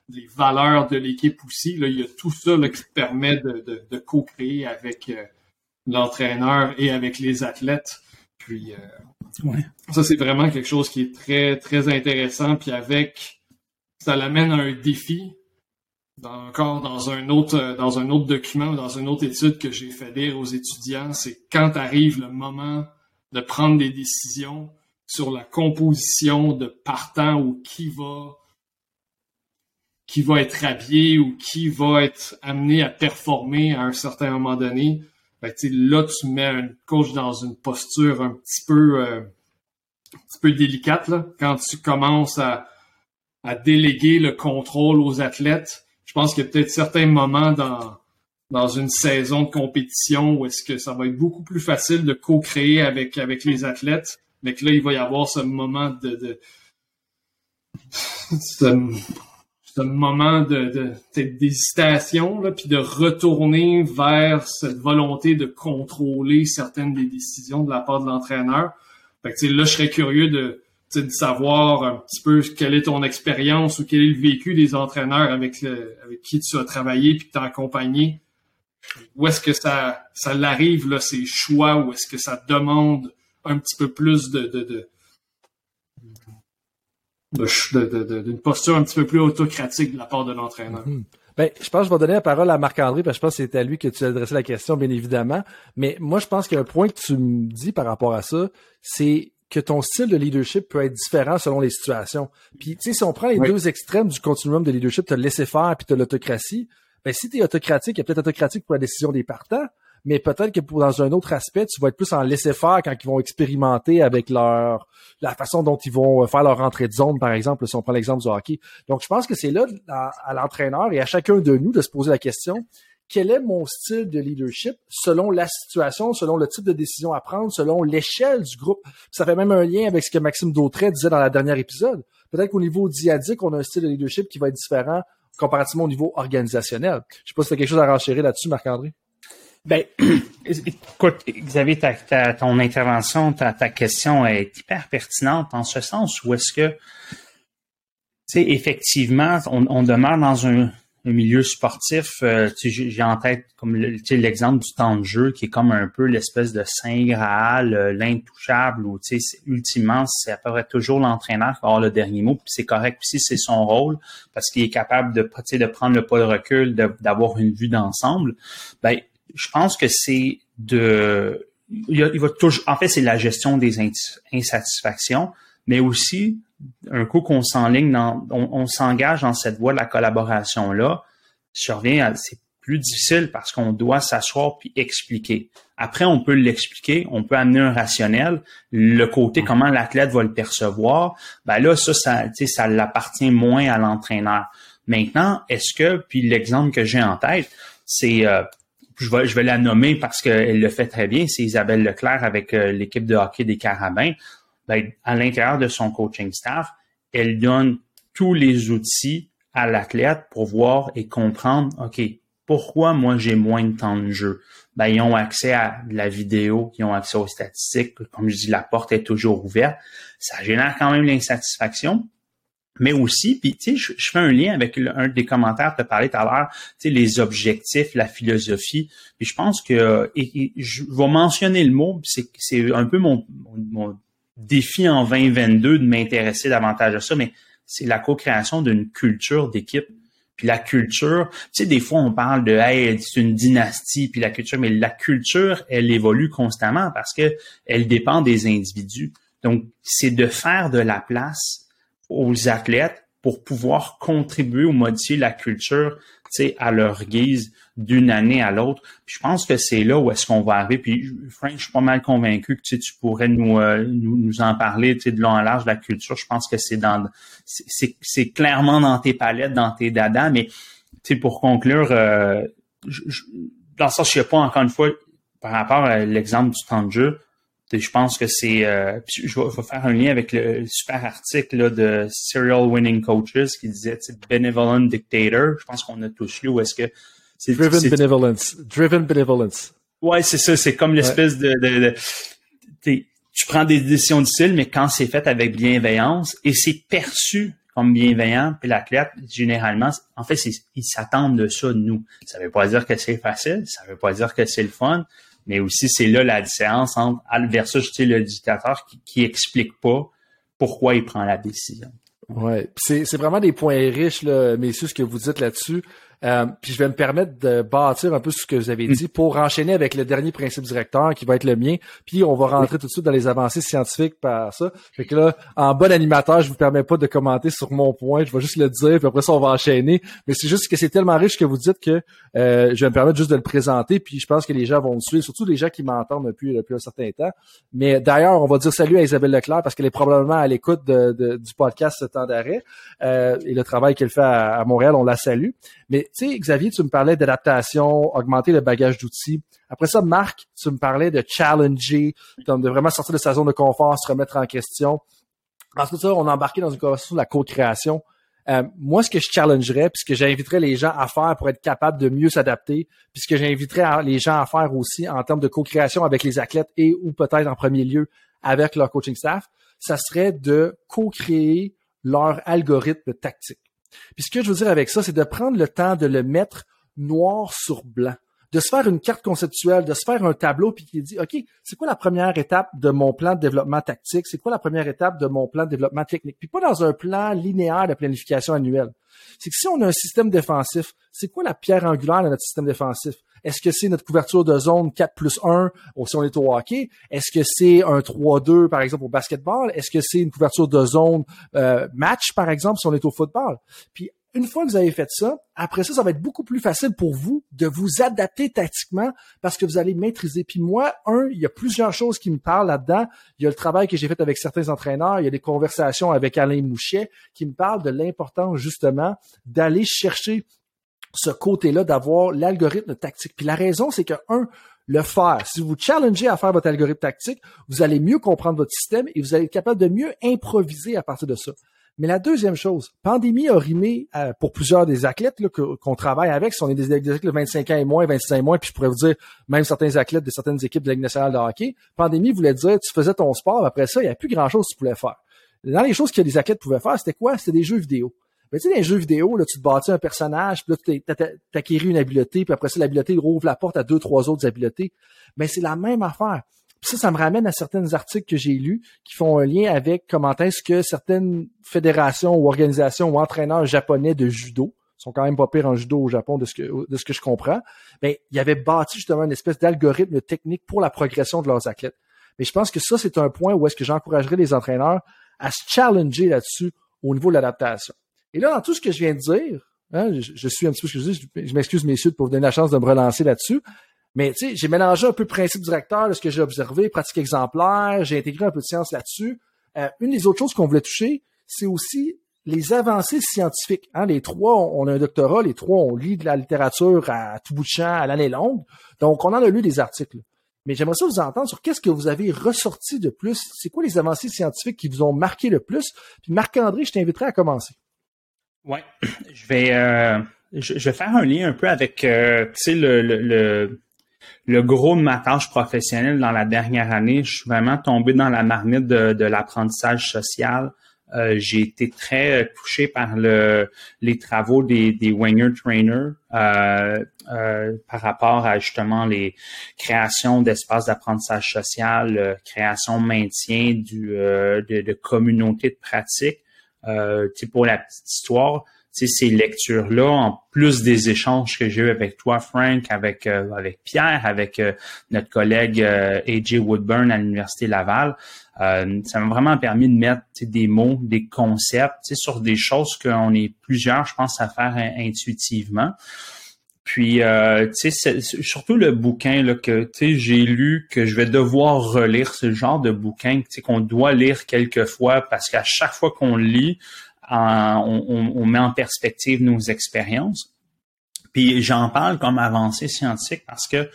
les valeurs de l'équipe aussi. Là, il y a tout ça là, qui permet de, de co-créer avec l'entraîneur et avec les athlètes. Puis ça, c'est vraiment quelque chose qui est très, très intéressant. Puis avec, ça l'amène à un défi. encore dans un autre, dans un autre document, dans une autre étude que j'ai fait lire aux étudiants, c'est quand arrive le moment de prendre des décisions sur la composition de partant ou qui va qui va être habillé ou qui va être amené à performer à un certain moment donné là, tu mets un coach dans une posture un petit peu, euh, un petit peu délicate là, quand tu commences à, à déléguer le contrôle aux athlètes. Je pense qu'il y a peut-être certains moments dans, dans une saison de compétition où est-ce que ça va être beaucoup plus facile de co-créer avec, avec les athlètes, mais que là, il va y avoir ce moment de, de [LAUGHS] moment de, d'hésitation, puis de retourner vers cette volonté de contrôler certaines des décisions de la part de l'entraîneur. Là, je serais curieux de, savoir un petit peu quelle est ton expérience ou quel est le vécu des entraîneurs avec, avec qui tu as travaillé puis que tu as accompagné. Où est-ce que ça, ça l'arrive, là, ces choix, ou est-ce que ça demande un petit peu plus de d'une posture un petit peu plus autocratique de la part de l'entraîneur. Mhm. Ben, je pense que je vais donner la parole à Marc-André, parce que je pense que c'est à lui que tu as adressé la question, bien évidemment. Mais moi, je pense qu'il y a un point que tu me dis par rapport à ça, c'est que ton style de leadership peut être différent selon les situations. Puis, tu sais, si on prend les deux extrêmes du continuum de leadership, tu as le laisser-faire puis tu as l'autocratie, ben, si tu es autocratique, il y a peut-être autocratique pour la décision des partants, mais peut-être que dans un autre aspect, tu vas être plus en laisser-faire quand ils vont expérimenter avec leur la façon dont ils vont faire leur entrée de zone, par exemple, si on prend l'exemple du hockey. Donc, je pense que c'est là à, l'entraîneur et à chacun de nous de se poser la question quel est mon style de leadership selon la situation, selon le type de décision à prendre, selon l'échelle du groupe? Ça fait même un lien avec ce que Maxime Dautret disait dans la dernière épisode. Peut-être qu'au niveau diadique, on a un style de leadership qui va être différent comparativement au niveau organisationnel. Je sais pas si tu as quelque chose à renchérir là-dessus, Marc-André. Ben, [CLEARS THROAT] écoute, Xavier, ta, ton intervention, ta, ta, question est hyper pertinente en ce sens où est-ce que, tu sais, effectivement, on, on, demeure dans un, milieu sportif. Euh, j'ai en tête comme l'exemple du temps de jeu qui est comme un peu l'espèce de saint graal, euh, l'intouchable, où tu sais, ultimement, c'est à peu près toujours l'entraîneur qui va avoir le dernier mot, puis c'est correct, puis c'est son rôle, parce qu'il est capable de, de prendre le pas de recul, d'avoir une vue d'ensemble. Ben, je pense que c'est de il, va toujours en fait c'est la gestion des insatisfactions mais aussi un coup qu'on s'enligne dans on, s'engage dans cette voie de la collaboration là je reviens c'est plus difficile parce qu'on doit s'asseoir puis expliquer. Après, on peut l'expliquer, on peut amener un rationnel, le côté comment l'athlète va le percevoir. Ben là, ça, ça, ça l'appartient moins à l'entraîneur. Maintenant, est-ce que, puis l'exemple que j'ai en tête, c'est euh, je vais, je vais la nommer parce qu'elle le fait très bien, c'est Isabelle Leclerc avec euh, l'équipe de hockey des Carabins. ben, à l'intérieur de son coaching staff, elle donne tous les outils à l'athlète pour voir et comprendre, OK, pourquoi moi j'ai moins de temps de jeu? Ben, ils ont accès à la vidéo, ils ont accès aux statistiques. Comme je dis, la porte est toujours ouverte. Ça génère quand même l'insatisfaction. Mais aussi, puis tu sais, je, fais un lien avec un des commentaires que tu as parlé tout à l'heure, tu sais, les objectifs, la philosophie. Puis je pense que, et, je vais mentionner le mot, c'est un peu mon, mon défi en 2022 de m'intéresser davantage à ça, mais c'est la co-création d'une culture d'équipe. Puis la culture, tu sais, des fois on parle de hey, c'est une dynastie, puis la culture, mais la culture, elle évolue constamment parce que elle dépend des individus. Donc, c'est de faire de la place aux athlètes pour pouvoir contribuer ou modifier la culture à leur guise d'une année à l'autre. je pense que c'est là où est-ce qu'on va arriver. Puis Frank, je suis pas mal convaincu que tu pourrais nous, euh, nous, nous, en parler de long en large de la culture. Je pense que c'est dans c'est clairement dans tes palettes, dans tes dadas, mais pour conclure, euh, je, dans ça, je sais pas encore une fois par rapport à l'exemple du temps de jeu, je pense que c'est. Euh, je, vais, faire un lien avec le super article là, de Serial Winning Coaches qui disait Benevolent Dictator. Je pense qu'on a tous lu où est-ce que. C'est, Driven Benevolence. Driven Benevolence. Ouais, c'est ça. C'est comme l'espèce de. de, tu prends des décisions difficiles, mais quand c'est fait avec bienveillance et c'est perçu comme bienveillant, puis l'athlète, généralement, en fait, ils s'attendent de ça de nous. Ça veut pas dire que c'est facile, ça veut pas dire que c'est le fun, mais aussi c'est là la différence entre versus le dictateur qui, explique pas pourquoi il prend la décision. Ouais, c'est vraiment des points riches là, messieurs, ce que vous dites là-dessus. Euh, puis je vais me permettre de bâtir un peu ce que vous avez dit pour enchaîner avec le dernier principe directeur qui va être le mien. Puis on va rentrer tout de suite dans les avancées scientifiques par ça. Fait que là, en bon animateur, je vous permets pas de commenter sur mon point. Je vais juste le dire, puis après ça, on va enchaîner. Mais c'est juste que c'est tellement riche que vous dites que euh, je vais me permettre juste de le présenter. Puis je pense que les gens vont me suivre, surtout les gens qui m'entendent depuis, depuis un certain temps. Mais d'ailleurs, on va dire salut à Isabelle Leclerc parce qu'elle est probablement à l'écoute de, du podcast ce temps d'arrêt. Euh, et le travail qu'elle fait à Montréal, on la salue. Mais tu sais, Xavier, tu me parlais d'adaptation, augmenter le bagage d'outils. Après ça, Marc, tu me parlais de challenger, de vraiment sortir de sa zone de confort, se remettre en question. Ensuite, ça, on a embarqué dans une conversation de la co-création. Euh, moi, ce que je challengerais, puis ce que j'inviterais les gens à faire pour être capable de mieux s'adapter, puis ce que j'inviterais les gens à faire aussi en termes de co-création avec les athlètes et ou peut-être en premier lieu avec leur coaching staff, ça serait de co-créer leur algorithme tactique. Puis ce que je veux dire avec ça, c'est de prendre le temps de le mettre noir sur blanc, de se faire une carte conceptuelle, de se faire un tableau, puis qui dit, OK, c'est quoi la première étape de mon plan de développement tactique? C'est quoi la première étape de mon plan de développement technique? Puis pas dans un plan linéaire de planification annuelle. C'est que si on a un système défensif, c'est quoi la pierre angulaire de notre système défensif? Est-ce que c'est notre couverture de zone 4 plus 1 si on est au hockey? Est-ce que c'est un 3-2, par exemple, au basketball? Est-ce que c'est une couverture de zone euh, match, par exemple, si on est au football? Puis une fois que vous avez fait ça, après ça, ça va être beaucoup plus facile pour vous de vous adapter tactiquement parce que vous allez maîtriser. Puis moi, un, il y a plusieurs choses qui me parlent là-dedans. Il y a le travail que j'ai fait avec certains entraîneurs, il y a des conversations avec Alain Mouchet qui me parlent de l'importance justement d'aller chercher ce côté-là d'avoir l'algorithme tactique. Puis la raison, c'est que, un, le faire. Si vous challengez à faire votre algorithme tactique, vous allez mieux comprendre votre système et vous allez être capable de mieux improviser à partir de ça. Mais la deuxième chose, pandémie a rimé euh, pour plusieurs des athlètes qu'on travaille avec, si on est des, athlètes de 25 ans et moins, 25 ans moins, puis je pourrais vous dire, même certains athlètes de certaines équipes de la de hockey, pandémie voulait dire, tu faisais ton sport, après ça, il n'y a plus grand-chose que tu pouvais faire. Dans les choses que les athlètes pouvaient faire, c'était quoi? C'était des jeux vidéo. Mais tu sais, dans les jeux vidéo, là, tu te bâtis un personnage, puis là, tu t'acquéris une habileté, puis après ça, l'habileté rouvre la porte à deux, trois autres habiletés. Mais c'est la même affaire. Ça, ça me ramène à certains articles que j'ai lus qui font un lien avec comment est-ce que certaines fédérations ou organisations ou entraîneurs japonais de judo, sont quand même pas pires en judo au Japon de ce que, de ce que je comprends, mais ben, ils avaient bâti justement une espèce d'algorithme technique pour la progression de leurs athlètes. Mais je pense que ça, c'est un point où est-ce que j'encouragerais les entraîneurs à se challenger là-dessus au niveau de l'adaptation. Et là, dans tout ce que je viens de dire, hein, je, suis un petit peu je, je m'excuse messieurs pour vous donner la chance de me relancer là-dessus, mais tu sais, j'ai mélangé un peu principe directeur de ce que j'ai observé, pratique exemplaire, j'ai intégré un peu de science là-dessus. Euh, une des autres choses qu'on voulait toucher, c'est aussi les avancées scientifiques. Hein, les trois, on a un doctorat, les trois, on lit de la littérature à tout bout de champ, à l'année longue. Donc, on en a lu des articles. Mais j'aimerais ça vous entendre sur qu'est-ce que vous avez ressorti de plus. C'est quoi les avancées scientifiques qui vous ont marqué le plus? Puis Marc-André, je t'inviterai à commencer. Oui, [CLEARS THROAT] je vais, euh, je, vais faire un lien un peu avec euh, le, le, le, gros de ma tâche professionnelle dans la dernière année. Je suis vraiment tombé dans la marmite de, de l'apprentissage social. Euh, j'ai été très touché par le, les travaux des, des Winger Trainers euh, euh, par rapport à justement les créations d'espaces d'apprentissage social, création, maintien du, de, de communautés de pratique. Euh, pour la petite histoire, ces lectures-là, en plus des échanges que j'ai eu avec toi, Frank, avec avec Pierre, avec notre collègue AJ Woodburn à l'Université Laval, euh, ça m'a vraiment permis de mettre des mots, des concepts sur des choses qu'on est plusieurs, je pense, à faire intuitivement. Puis, euh, surtout le bouquin là, que j'ai lu, que je vais devoir relire, ce genre de bouquin qu'on doit lire quelques fois parce qu'à chaque fois qu'on lit, on, met en perspective nos expériences. Puis j'en parle comme avancée scientifique parce que,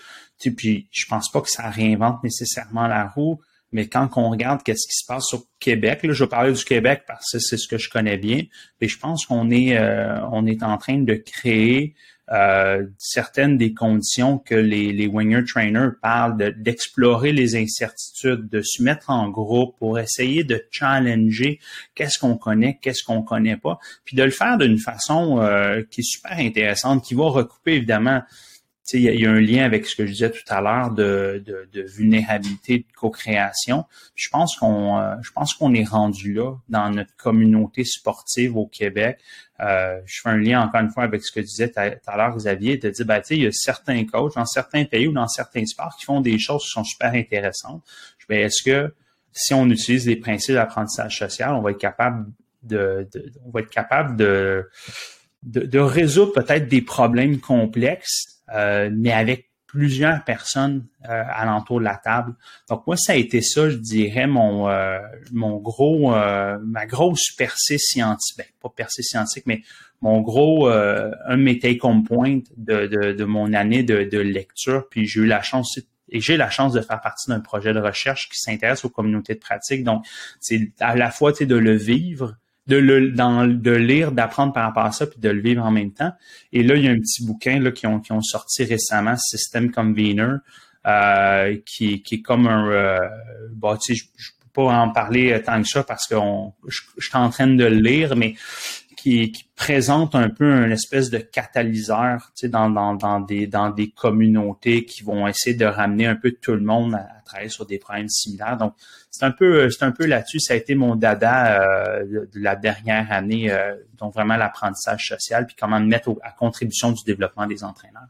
puis je pense pas que ça réinvente nécessairement la roue, mais quand on regarde qu'est-ce qui se passe au Québec, là, je vais parler du Québec parce que c'est ce que je connais bien, mais je pense qu'on est, euh, est en train de créer euh, certaines des conditions que les, les winger trainers parlent d'explorer les incertitudes, de se mettre en groupe pour essayer de challenger qu'est-ce qu'on connaît, qu'est-ce qu'on connaît pas, puis de le faire d'une façon euh, qui est super intéressante, qui va recouper évidemment il y, a un lien avec ce que je disais tout à l'heure de, de, vulnérabilité, de co-création. Je pense qu'on, euh, je pense qu'on est rendu là dans notre communauté sportive au Québec. Euh, je fais un lien encore une fois avec ce que tu disais tout à l'heure, Xavier, de dire, ben, il y a certains coachs dans certains pays ou dans certains sports qui font des choses qui sont super intéressantes. Ben, est-ce que si on utilise les principes d'apprentissage social, on va être capable de, de on va être capable de, de, de résoudre peut-être des problèmes complexes euh, mais avec plusieurs personnes euh, alentour de la table. Donc moi, ça a été ça, je dirais, mon euh, mon gros ma grosse percée scientifique, ben, pas percée scientifique, mais mon gros un de mes take-home points de, de, de, mon année de, de lecture. Puis j'ai eu la chance et j'ai la chance de faire partie d'un projet de recherche qui s'intéresse aux communautés de pratique. Donc, c'est à la fois de le vivre, de le dans, de lire, d'apprendre par rapport à ça, puis de le vivre en même temps. Et là, il y a un petit bouquin là, qui, ont, qui ont sorti récemment, System Convener, euh, qui, qui est comme un euh, bon, tu sais, je, je peux pas en parler tant que ça parce que je, je suis en train de le lire, mais qui, présente un peu une espèce de catalyseur dans, dans, dans, des, dans des communautés qui vont essayer de ramener un peu tout le monde à, travailler sur des problèmes similaires. Donc, c'est un peu c'est un peu là-dessus. Ça a été mon dada euh, de, la dernière année, euh, donc vraiment l'apprentissage social, puis comment mettre à contribution du développement des entraîneurs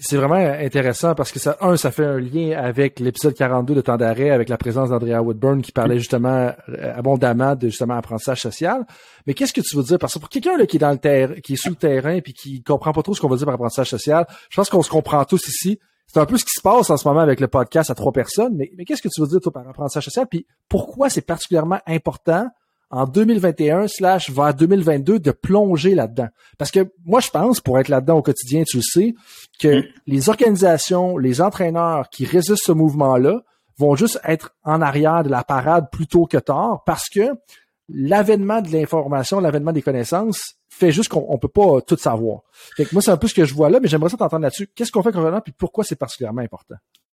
c'est vraiment intéressant parce que ça, un, ça fait un lien avec l'épisode 42 de Temps d'arrêt avec la présence d'Andrea Woodburn qui parlait justement euh, abondamment de justement apprentissage social. Mais qu'est-ce que tu veux dire? Parce que pour quelqu'un qui est dans le terrain, qui est sur le terrain puis qui comprend pas trop ce qu'on veut dire par apprentissage social, je pense qu'on se comprend tous ici. C'est un peu ce qui se passe en ce moment avec le podcast à trois personnes. Mais, mais qu'est-ce que tu veux dire toi par apprentissage social? Puis pourquoi c'est particulièrement important en 2021 slash vers 2022 de plonger là-dedans. Parce que moi, je pense, pour être là-dedans au quotidien, tu le sais, que mm. les organisations, les entraîneurs qui résistent ce mouvement-là vont juste être en arrière de la parade plutôt que tard parce que l'avènement de l'information, l'avènement des connaissances fait juste qu'on peut pas tout savoir. Fait que moi, c'est un peu ce que je vois là, mais j'aimerais ça t'entendre là-dessus. Qu'est-ce qu'on fait concrètement puis pourquoi c'est particulièrement important?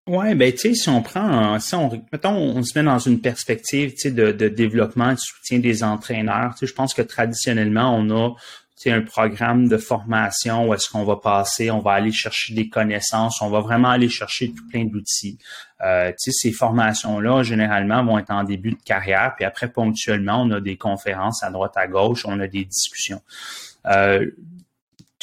Ouais, ben tu sais, si on prend, si on, mettons, on se met dans une perspective, tu sais, de, de développement, de soutien des entraîneurs. Tu sais, je pense que traditionnellement, on a c'est un programme de formation où est-ce qu'on va passer, on va aller chercher des connaissances, on va vraiment aller chercher tout plein d'outils. Euh, ces formations-là, généralement, vont être en début de carrière, puis après, ponctuellement, on a des conférences à droite, à gauche, on a des discussions. Euh,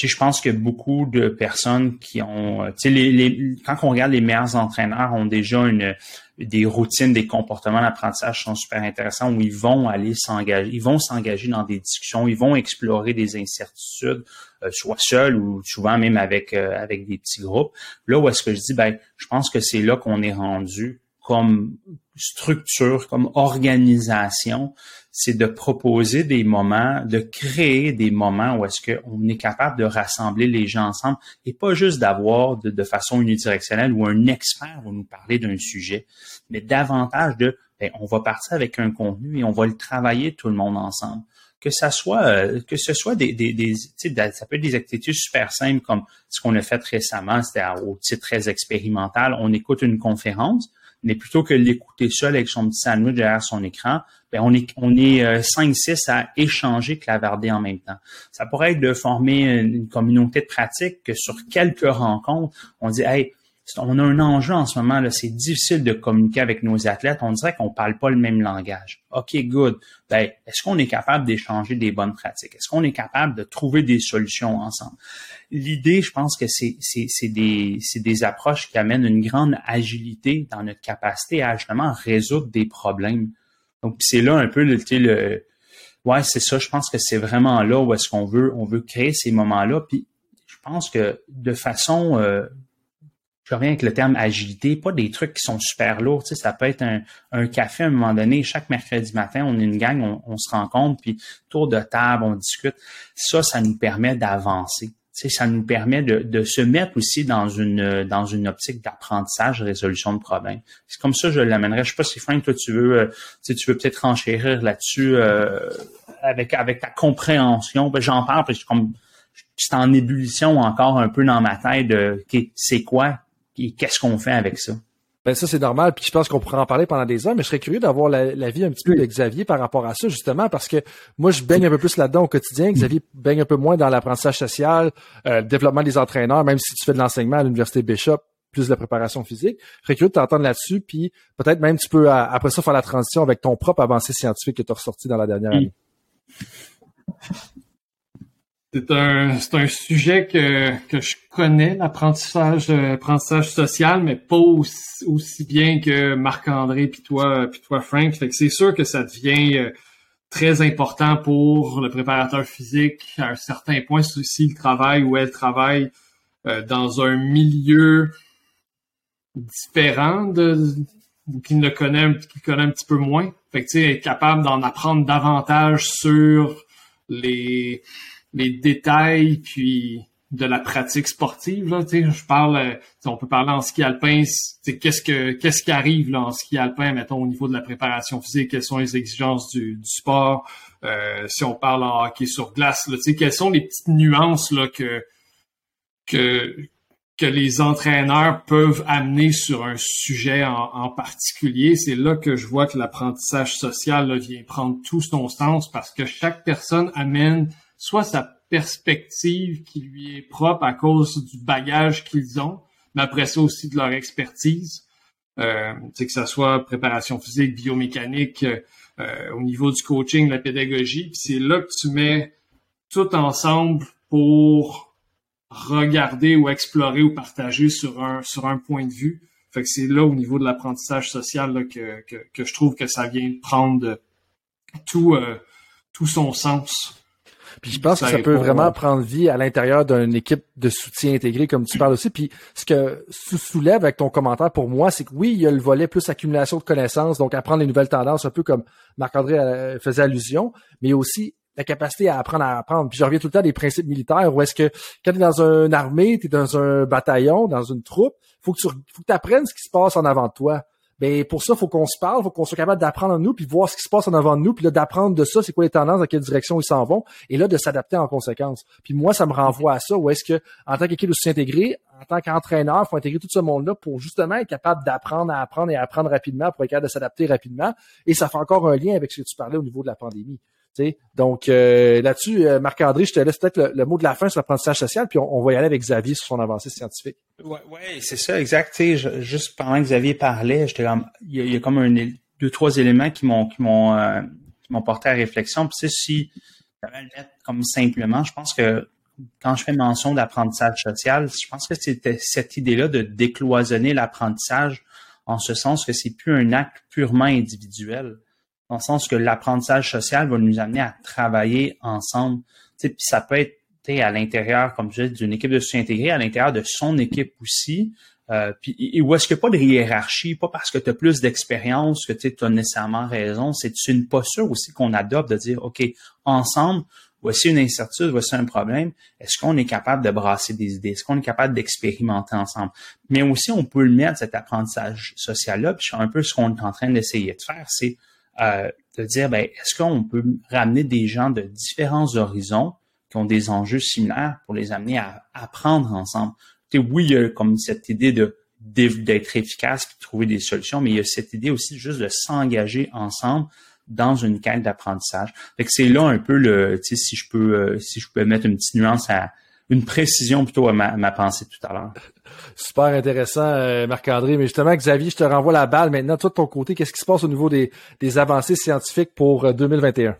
je pense que beaucoup de personnes qui ont, sais, les, les, quand on regarde les meilleurs entraîneurs ont déjà une, des routines, des comportements d'apprentissage sont super intéressants où ils vont aller s'engager, ils vont s'engager dans des discussions, ils vont explorer des incertitudes, euh, soit seuls ou souvent même avec euh, avec des petits groupes. Là où est-ce que je dis, ben, je pense que c'est là qu'on est rendu comme structure, comme organisation, c'est de proposer des moments, de créer des moments où est-ce qu'on est capable de rassembler les gens ensemble et pas juste d'avoir de, façon unidirectionnelle ou un expert va nous parler d'un sujet, mais davantage de, ben, on va partir avec un contenu et on va le travailler tout le monde ensemble que ça soit euh, que ce soit des, des, des ça peut être des activités super simples comme ce qu'on a fait récemment, c'était au titre très expérimental. On écoute une conférence, mais plutôt que l'écouter seul avec son petit sandwich derrière son écran, ben on est on est 5-6 euh, à échanger, clavarder en même temps. Ça pourrait être de former une communauté de pratique que sur quelques rencontres, on dit Hey, on a un enjeu en ce moment, là, c'est difficile de communiquer avec nos athlètes. On dirait qu'on parle pas le même langage. OK, good. Ben, est-ce qu'on est capable d'échanger des bonnes pratiques? Est-ce qu'on est capable de trouver des solutions ensemble? L'idée, je pense que c'est, c'est, des, c'est des approches qui amènent une grande agilité dans notre capacité à justement résoudre des problèmes. Donc, c'est là un peu le, le ouais, c'est ça. Je pense que c'est vraiment là où est-ce qu'on veut, on veut créer ces moments-là. Puis, je pense que de façon euh, je reviens avec le terme agilité, pas des trucs qui sont super lourds. Tu sais, ça peut être un, café à un moment donné, chaque mercredi matin, on est une gang, on, se rencontre, puis tour de table, on discute. Ça, ça nous permet d'avancer. Tu sais, ça nous permet de, se mettre aussi dans une dans une optique d'apprentissage, résolution de problèmes. C'est comme ça que je l'amènerais. Je sais pas si Frank, toi, tu veux, euh, tu, tu veux peut-être renchérir là-dessus euh, avec avec ta compréhension. Ben, j'en parle parce que comme c'est en ébullition encore un peu dans ma tête de c'est quoi? Qu'est-ce qu'on fait avec ça? Ben ça, c'est normal, puis je pense qu'on pourrait en parler pendant des heures, mais je serais curieux d'avoir la, vie un petit peu de Xavier par rapport à ça, justement, parce que moi, je baigne un peu plus là-dedans au quotidien. Xavier baigne un peu moins dans l'apprentissage social, euh, le développement des entraîneurs, même si tu fais de l'enseignement à l'Université Bishop, plus de la préparation physique. Je serais curieux de t'entendre là-dessus, puis peut-être même tu peux, après ça, faire la transition avec ton propre avancée scientifique que tu as ressorti dans la dernière année. C'est un, c'est un sujet que, que je connais, l'apprentissage, l'apprentissage social, mais pas aussi, bien que Marc-André puis toi, puis toi, Frank. Fait que c'est sûr que ça devient euh, très important pour le préparateur physique à un certain point, s'il travaille ou elle travaille euh, dans un milieu différent de qu'il ne connaît, qu'il connaît un petit peu moins. Fait que tu sais, être capable d'en apprendre davantage sur les les détails puis de la pratique sportive là je parle euh, on peut parler en ski alpin qu'est-ce que qu'est-ce qui arrive là en ski alpin mettons au niveau de la préparation physique quelles sont les exigences du, sport euh, si on parle en hockey sur glace là quelles sont les petites nuances là que que que les entraîneurs peuvent amener sur un sujet en, particulier, c'est là que je vois que l'apprentissage social vient prendre tout son sens parce que chaque personne amène soit sa perspective qui lui est propre à cause du bagage qu'ils ont, mais après ça aussi de leur expertise. Euh, que ce soit préparation physique, biomécanique, euh, au niveau du coaching, la pédagogie. Puis c'est là que tu mets tout ensemble pour regarder ou explorer ou partager sur un sur un point de vue. Fait que c'est là au niveau de l'apprentissage social que, que, que, je trouve que ça vient prendre tout euh, tout son sens. Puis je pense que ça peut vraiment prendre vie à l'intérieur d'une équipe de soutien intégré, comme tu parles aussi. Puis ce que tu soulèves avec ton commentaire pour moi, c'est que oui, il y a le volet plus accumulation de connaissances, donc apprendre les nouvelles tendances, un peu comme Marc-André euh, faisait allusion, mais aussi la capacité à apprendre à apprendre. Puis je reviens tout le temps des principes militaires où est-ce que quand tu es dans une armée, tu es dans un bataillon, dans une troupe, faut que tu faut que apprennes ce qui se passe en avant de toi ben pour ça, faut qu'on se parle, faut qu'on soit capable d'apprendre en nous, puis voir ce qui se passe en avant de nous, puis là d'apprendre de ça, c'est quoi les tendances, dans quelle direction ils s'en vont, et là de s'adapter en conséquence. Puis moi, ça me renvoie à ça, où est-ce que en tant qu'équipe de s'intégrer, en tant qu'entraîneur, faut intégrer tout ce monde-là pour justement être capable d'apprendre à apprendre et à apprendre rapidement, pour être capable de s'adapter rapidement. Et ça fait encore un lien avec ce que tu parlais au niveau de la pandémie. Donc euh, là-dessus, euh, Marc-André, je te laisse peut-être le, mot de la fin sur l'apprentissage social, puis on, va y aller avec Xavier sur son avancée scientifique. Oui, ouais, c'est ça, exact. juste pendant que Xavier parlait, il y, a, comme deux, trois éléments qui m'ont qui m'ont euh, porté à réflexion. Puis si comme simplement, je pense que quand je fais mention d'apprentissage social, je pense que c'était cette idée-là de décloisonner l'apprentissage en ce sens que c'est plus un acte purement individuel dans le sens que l'apprentissage social va nous amener à travailler ensemble. Puis ça peut être à l'intérieur, comme je dis, d'une équipe de soutien intégré, à l'intérieur de son équipe aussi, Euh, puis où est-ce qu'il n'y a pas de hiérarchie, pas parce que tu as plus d'expérience que tu as nécessairement raison. C'est une posture aussi qu'on adopte de dire, OK, ensemble, voici une incertitude, voici un problème. Est-ce qu'on est capable de brasser des idées? Est-ce qu'on est capable d'expérimenter ensemble? Mais aussi, on peut le mettre, cet apprentissage social-là, puis un peu ce qu'on est en train d'essayer de faire, c'est euh, de dire, ben, est-ce qu'on peut ramener des gens de différents horizons qui ont des enjeux similaires pour les amener à apprendre ensemble? oui, il y a comme cette idée de d'être efficace et trouver des solutions, mais il y a cette idée aussi juste de s'engager ensemble dans une quête d'apprentissage. C'est là un peu le, si je peux, euh, si je peux mettre une petite nuance à, une précision plutôt à ma, pensée tout à l'heure. Super intéressant, euh, Marc-André. Mais justement, Xavier, je te renvoie la balle maintenant. Toi, de ton côté, qu'est-ce qui se passe au niveau des, des avancées scientifiques pour 2021? Euh,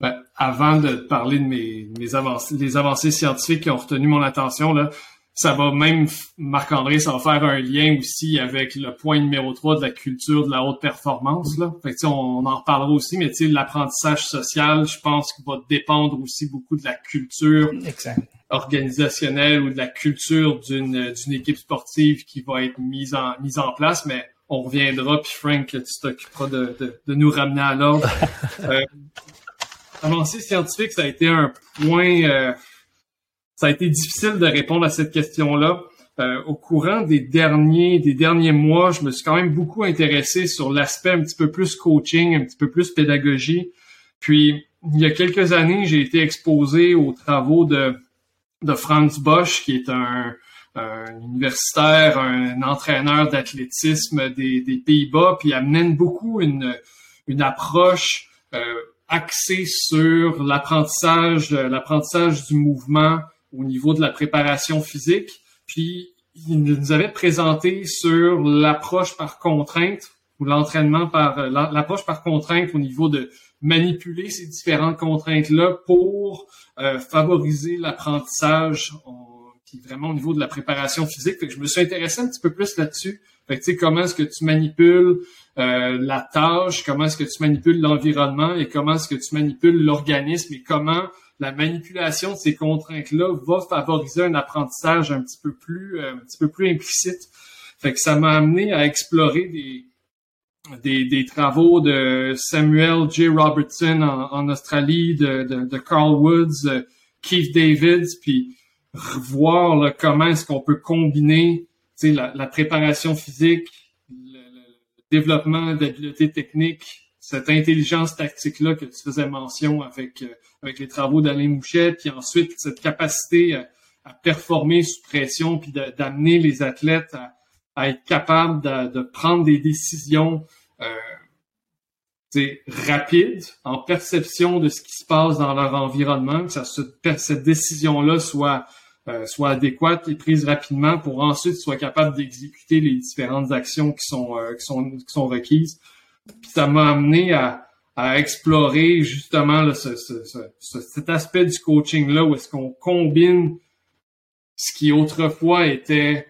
ben, avant de parler de mes, avancées, les avancées scientifiques qui ont retenu mon attention, là, ça va même, Marc-André, ça va faire un lien aussi avec le point numéro 3 de la culture de la haute performance. Là. Fait que, on, on en reparlera aussi, mais l'apprentissage social, je pense qu'il va dépendre aussi beaucoup de la culture organisationnelle ou de la culture d'une équipe sportive qui va être mise en, mise en place. Mais on reviendra, puis Frank, tu t'occuperas de, de, nous ramener à l'ordre. [LAUGHS] euh, avancée scientifique, ça a été un point... Euh, ça a été difficile de répondre à cette question-là. Euh, au courant des derniers des derniers mois, je me suis quand même beaucoup intéressé sur l'aspect un petit peu plus coaching, un petit peu plus pédagogie. Puis il y a quelques années, j'ai été exposé aux travaux de de Franz Bosch, qui est un, universitaire, un entraîneur d'athlétisme des, des Pays-Bas, puis il amène beaucoup une une approche euh, axée sur l'apprentissage l'apprentissage du mouvement au niveau de la préparation physique. Puis, il nous avait présenté sur l'approche par contrainte ou l'entraînement par euh, l'approche par contrainte au niveau de manipuler ces différentes contraintes-là pour euh, favoriser l'apprentissage qui vraiment au niveau de la préparation physique. Fait que je me suis intéressé un petit peu plus là-dessus. Fait que, comment est-ce que tu manipules euh, la tâche, comment est-ce que tu manipules l'environnement et comment est-ce que tu manipules l'organisme et comment la manipulation de ces contraintes-là va favoriser un apprentissage un petit peu plus, euh, un petit peu plus implicite. Fait que ça m'a amené à explorer des, des, des, travaux de Samuel J. Robertson en, en Australie, de, de, de, Carl Woods, euh, Keith Davids, puis voir comment est-ce qu'on peut combiner la, la préparation physique, le, le développement d'habiletés techniques cette intelligence tactique-là que tu faisais mention avec, euh, avec les travaux d'Alain Mouchet, puis ensuite cette capacité à, performer sous pression, puis d'amener les athlètes à, être capables de, prendre des décisions euh, rapides en perception de ce qui se passe dans leur environnement, que cette décision-là soit euh, soit adéquate et prise rapidement pour ensuite soit capable d'exécuter les différentes actions qui sont, euh, qui sont, qui sont requises. Puis ça m'a amené à, explorer justement ce, ce, ce, cet aspect du coaching là où est-ce qu'on combine ce qui autrefois était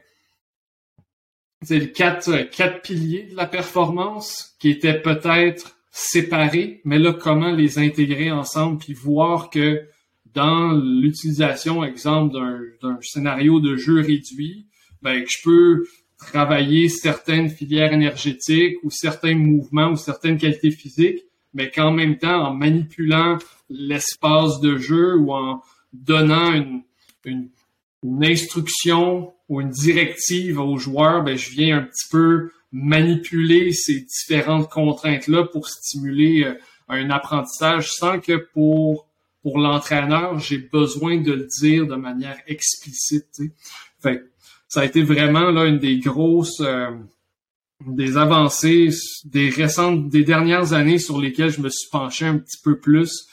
c'est quatre quatre piliers de la performance qui étaient peut-être séparés, mais là comment les intégrer ensemble puis voir que dans l'utilisation exemple d'un scénario de jeu réduit, ben je peux travailler certaines filières énergétiques ou certains mouvements ou certaines qualités physiques, mais qu'en même temps, en manipulant l'espace de jeu ou en donnant une, une, instruction ou une directive aux joueurs, ben, je viens un petit peu manipuler ces différentes contraintes-là pour stimuler euh, un apprentissage sans que pour pour l'entraîneur, j'ai besoin de le dire de manière explicite. Fait ça a été vraiment là une des grosses euh, des avancées des récentes des dernières années sur lesquelles je me suis penché un petit peu plus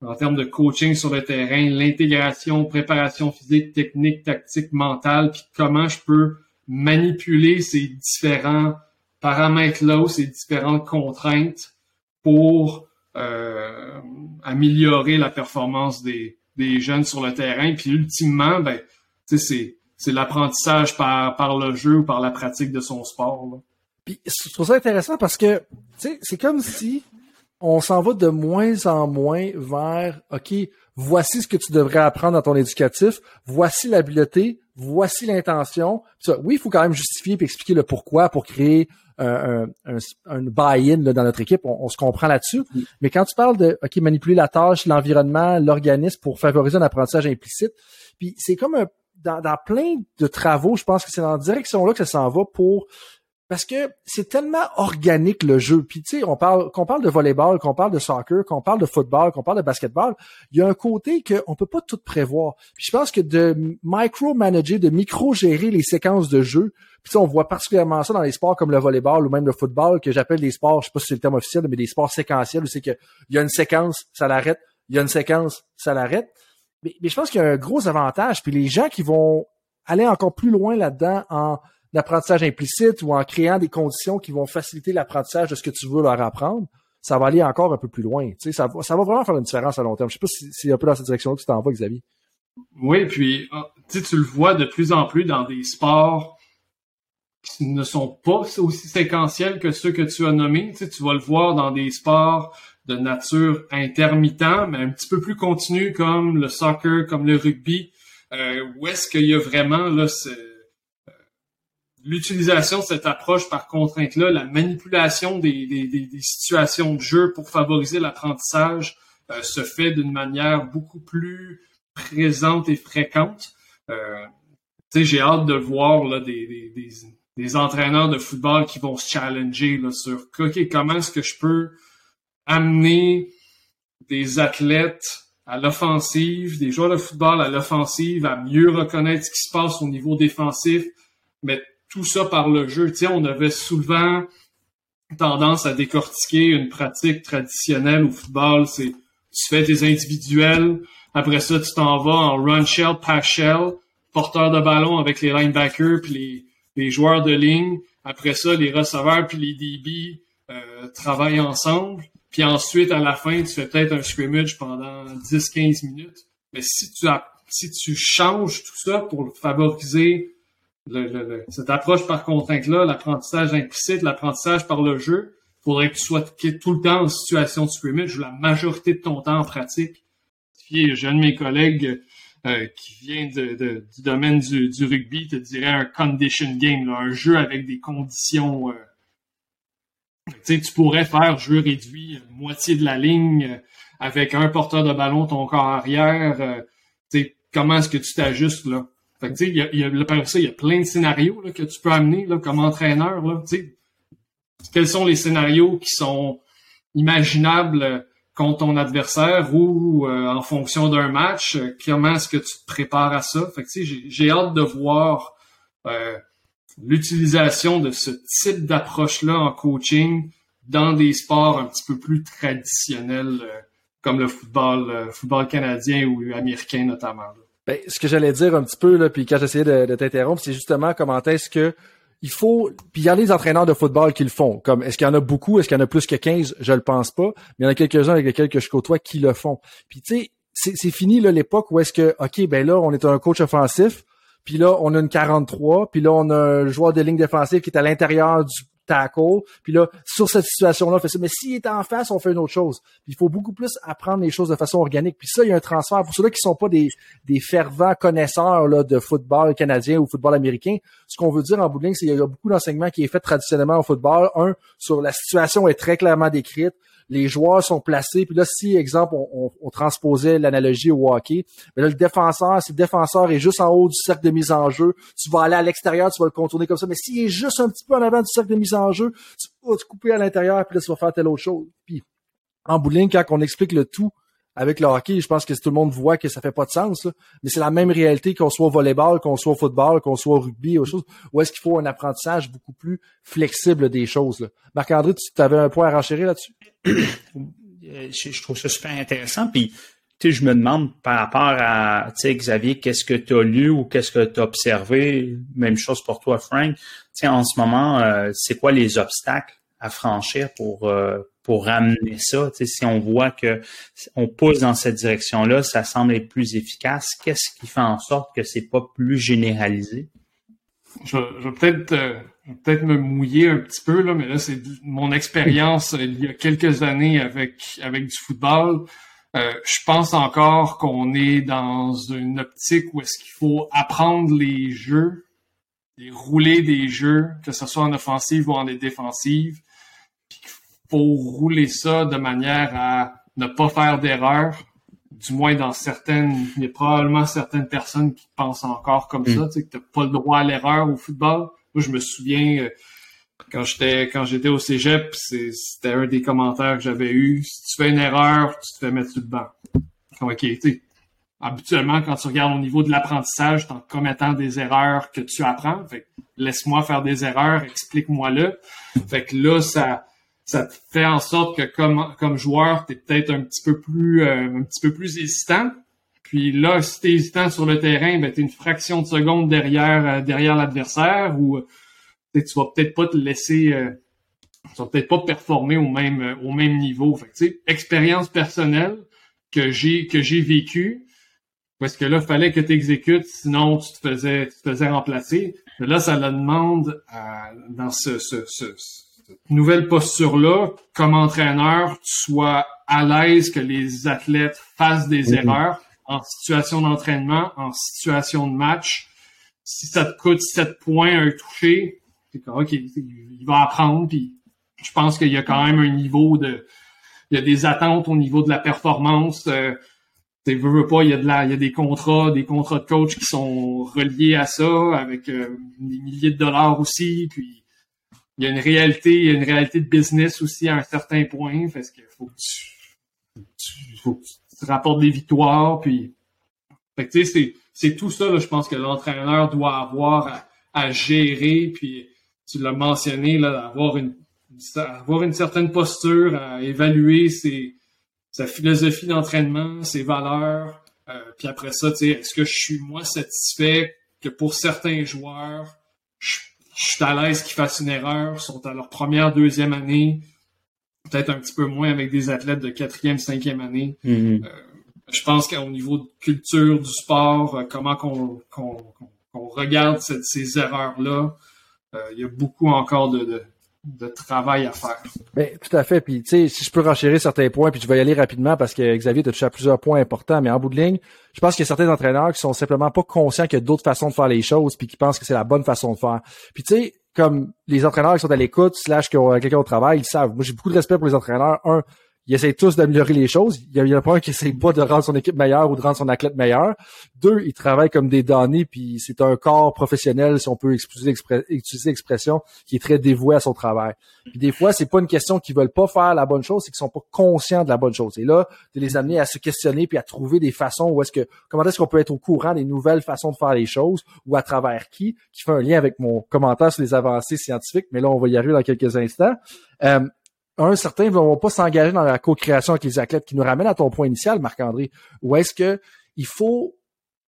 en termes de coaching sur le terrain, l'intégration, préparation physique, technique, tactique, mentale, puis comment je peux manipuler ces différents paramètres-là, ces différentes contraintes pour euh, améliorer la performance des, des jeunes sur le terrain. Puis ultimement, ben, c'est c'est l'apprentissage par, par le jeu ou par la pratique de son sport. Là. Puis je trouve ça intéressant parce que c'est comme si on s'en va de moins en moins vers, OK, voici ce que tu devrais apprendre dans ton éducatif, voici l'habileté, voici l'intention. Oui, il faut quand même justifier et expliquer le pourquoi pour créer un, un, buy-in dans notre équipe. On, se comprend là-dessus. Mais quand tu parles de OK, manipuler la tâche, l'environnement, l'organisme pour favoriser un apprentissage implicite, puis c'est comme un, dans, dans plein de travaux, je pense que c'est dans la direction là que ça s'en va pour parce que c'est tellement organique le jeu. Puis tu sais, on parle qu'on parle de volleyball, qu'on parle de soccer, qu'on parle de football, qu'on parle de basketball, il y a un côté qu'on peut pas tout prévoir. Puis je pense que de micro-manager, de micro-gérer les séquences de jeu, puis on voit particulièrement ça dans les sports comme le volleyball ou même le football, que j'appelle des sports, je sais pas si c'est le terme officiel, mais des sports séquentiels, où c'est qu'il y a une séquence, ça l'arrête, il y a une séquence, ça l'arrête. Mais, je pense qu'il y a un gros avantage. Puis les gens qui vont aller encore plus loin là-dedans en l'apprentissage implicite ou en créant des conditions qui vont faciliter l'apprentissage de ce que tu veux leur apprendre, ça va aller encore un peu plus loin. Tu sais, ça, va, vraiment faire une différence à long terme. Je sais pas si c'est un peu dans cette direction-là que tu t'en vas, Xavier. Oui, puis ah, tu le vois de plus en plus dans des sports qui ne sont pas aussi séquentiels que ceux que tu as nommés. Tu vas le voir dans des sports de nature intermittent, mais un petit peu plus continu comme le soccer, comme le rugby, euh, où est-ce qu'il y a vraiment là, l'utilisation de cette approche par contrainte-là, la manipulation des, situations de jeu pour favoriser l'apprentissage euh, se fait d'une manière beaucoup plus présente et fréquente? Euh, j'ai hâte de voir là, des, des, entraîneurs de football qui vont se challenger là, sur OK, comment est-ce que je peux amener des athlètes à l'offensive, des joueurs de football à l'offensive, à mieux reconnaître ce qui se passe au niveau défensif, mais tout ça par le jeu. Tu sais, on avait souvent tendance à décortiquer une pratique traditionnelle au football. C'est tu fais tes individuels, après ça tu t'en vas en run shell, pass shell, porteur de ballon avec les linebackers puis les, les joueurs de ligne. Après ça, les receveurs puis les DB euh, travaillent ensemble. Puis ensuite, à la fin, tu fais peut-être un scrimmage pendant 10-15 minutes. Mais si tu as, si tu changes tout ça pour favoriser le, cette approche par contrainte-là, l'apprentissage implicite, l'apprentissage par le jeu, faudrait que tu sois tout le temps en situation de scrimmage, la majorité de ton temps en pratique. J'ai un de mes collègues euh, qui vient de, du domaine du, du, rugby, te dirait un condition game, un jeu avec des conditions. Euh, tu pourrais faire jeu réduit, moitié de la ligne, euh, avec un porteur de ballon, ton corps arrière. Euh, comment est-ce que tu t'ajustes là? Fait que, y a, il y a, il y a plein de scénarios là, que tu peux amener là, comme entraîneur. Là, quels sont les scénarios qui sont imaginables contre ton adversaire ou euh, en fonction d'un match? comment est-ce que tu te prépares à ça? Fait que, j'ai, j'ai hâte de voir euh, l'utilisation de ce type d'approche-là en coaching dans des sports un petit peu plus traditionnels euh, comme le football, football canadien ou américain notamment. Ben, ce que j'allais dire un petit peu, là, puis quand j'essayais de, de t'interrompre, c'est justement comment est-ce que il faut. Puis il y a des entraîneurs de football qui le font. Comme est-ce qu'il y en a beaucoup, est-ce qu'il y en a plus que 15? Je le pense pas. Mais il y en a quelques-uns avec lesquels que je côtoie qui le font. Puis tu sais, c'est fini là l'époque où est-ce que, OK, ben là, on est un coach offensif, puis là, on a une 43, puis là, on a un joueur de ligne défensive qui est à l'intérieur du tackle. Puis là, sur cette situation-là, on fait ça. Mais s'il est en face, on fait une autre chose. il faut beaucoup plus apprendre les choses de façon organique. Puis ça, il y a un transfert. Pour ceux-là qui sont pas des, des fervents connaisseurs là, de football canadien ou football américain, ce qu'on veut dire en bout de ligne, c'est qu'il y a beaucoup d'enseignements qui est fait traditionnellement au football. Un, sur la situation est très clairement décrite les joueurs sont placés. Puis là, si, exemple, on, on, transposait l'analogie au hockey, mais là, le défenseur, si le défenseur est juste en haut du cercle de mise en jeu, tu vas aller à l'extérieur, tu vas le contourner comme ça. Mais s'il est juste un petit peu en avant du cercle de mise en jeu, tu vas te couper à l'intérieur, puis là, tu vas faire telle autre chose. Puis, en bowling, quand on explique le tout avec le hockey, je pense que tout le monde voit que ça fait pas de sens, mais c'est la même réalité qu'on soit au volleyball, qu'on soit football, qu'on soit au rugby, ou chose, où est-ce qu'il faut un apprentissage beaucoup plus flexible des choses. Marc-André, tu avais un point à renchérir là-dessus? je, trouve ça super intéressant. Puis, tu sais, je me demande par rapport à, tu sais, Xavier, qu'est-ce que tu as lu ou qu'est-ce que tu as observé? Même chose pour toi, Frank. Tu sais, en ce moment, euh, c'est quoi les obstacles à franchir pour, euh, pour ramener ça? Si on voit que on pousse dans cette direction-là, ça semble être plus efficace. Qu'est-ce qui fait en sorte que c'est pas plus généralisé? Je, vais peut-être peut-être me mouiller un petit peu, là, mais là, c'est mon expérience il y a quelques années avec, avec du football. Euh, je pense encore qu'on est dans une optique où est-ce qu'il faut apprendre les jeux, et rouler des jeux, que ce soit en offensive ou en défensive, puis qu'il faut rouler ça de manière à ne pas faire d'erreur, du moins dans certaines, il y a probablement certaines personnes qui pensent encore comme ça, mm. tu sais, que t'as pas le droit à l'erreur au football. Moi, je me souviens, euh, quand j'étais quand j'étais au cégep, c'était un des commentaires que j'avais eu. Si tu fais une erreur, tu te fais mettre sur le banc. Ok, tu habituellement, quand tu regardes au niveau de l'apprentissage, en commettant des erreurs que tu apprends. Fait laisse-moi faire des erreurs, explique-moi-le. Fait que là, ça, ça te fait en sorte que comme, comme joueur, tu es peut-être un petit peu plus euh, un petit peu plus hésitant. Puis là, si tu es hésitant sur le terrain, ben, tu une fraction de seconde derrière euh, derrière l'adversaire ou tu vas peut-être pas te laisser euh, tu vas peut-être pas performer au même au même niveau. Fait que, expérience personnelle que j'ai que j'ai vécue parce que là, fallait que tu exécutes, sinon tu te faisais, tu te faisais remplacer. Là, ça la demande à, dans ce, ce, ce, nouvelle posture-là, comme entraîneur, tu sois à l'aise que les athlètes fassent des mhm. erreurs en situation d'entraînement, en situation de match. Si ça te coûte 7 points un touché, c'est OK, il va apprendre, puis je pense qu'il y a quand même un niveau de. Il y a des attentes au niveau de la performance. Euh, tu veux, pas, il y a de la, il y a des contrats, des contrats de coach qui sont reliés à ça, avec euh, des milliers de dollars aussi, puis il y a une réalité, il y a une réalité de business aussi à un certain point, parce qu'il faut faut que tu rapportes des victoires, puis fait tu sais, c'est, tout ça, là, je pense que l'entraîneur doit avoir à, gérer, puis tu l'as mentionné, là, d'avoir une, avoir une certaine posture, à évaluer ses, sa philosophie d'entraînement, ses valeurs. Euh, puis après ça, tu sais, est-ce que je suis moi satisfait que pour certains joueurs, je, suis à l'aise qu'ils fassent une erreur, sont à leur première, deuxième année, peut-être un petit peu moins avec des athlètes de quatrième, cinquième année. Mm-hmm. Euh, je pense qu'au niveau de culture du sport, euh, comment qu'on regarde ces erreurs-là, il y a beaucoup encore de de travail à faire. Ben, tout à fait. Puis, tu sais, si je peux renchérir certains points, puis je vais y aller rapidement parce que Xavier t'a touché à plusieurs points importants, mais en bout de ligne, je pense qu'il y a certains entraîneurs qui sont simplement pas conscients qu'il y a d'autres façons de faire les choses, puis qui pensent que c'est la bonne façon de faire. Puis, tu sais, comme les entraîneurs qui sont à l'écoute, slash qui ont quelqu'un au travail, ils savent. Moi, j'ai beaucoup de respect pour les entraîneurs. Un, ils essayent tous d'améliorer les choses. Il y, a, a pas un qui essaye pas de rendre son équipe meilleure ou de rendre son athlète meilleur. Deux, ils travaillent comme des damnés, puis c'est un corps professionnel, si on peut utiliser l'expression, qui est très dévoué à son travail. Puis des fois, c'est pas une question qu'ils veulent pas faire la bonne chose, c'est qu'ils sont pas conscients de la bonne chose. Et là, de les amener à se questionner puis à trouver des façons où est-ce que, comment est-ce qu'on peut être au courant des nouvelles façons de faire les choses ou à travers qui, qui fait un lien avec mon commentaire sur les avancées scientifiques, mais là, on va y arriver dans quelques instants. Euh, un, certains ne vont pas s'engager dans la co-création avec les athlètes qui nous ramène à ton point initial, Marc-André, où est-ce que il faut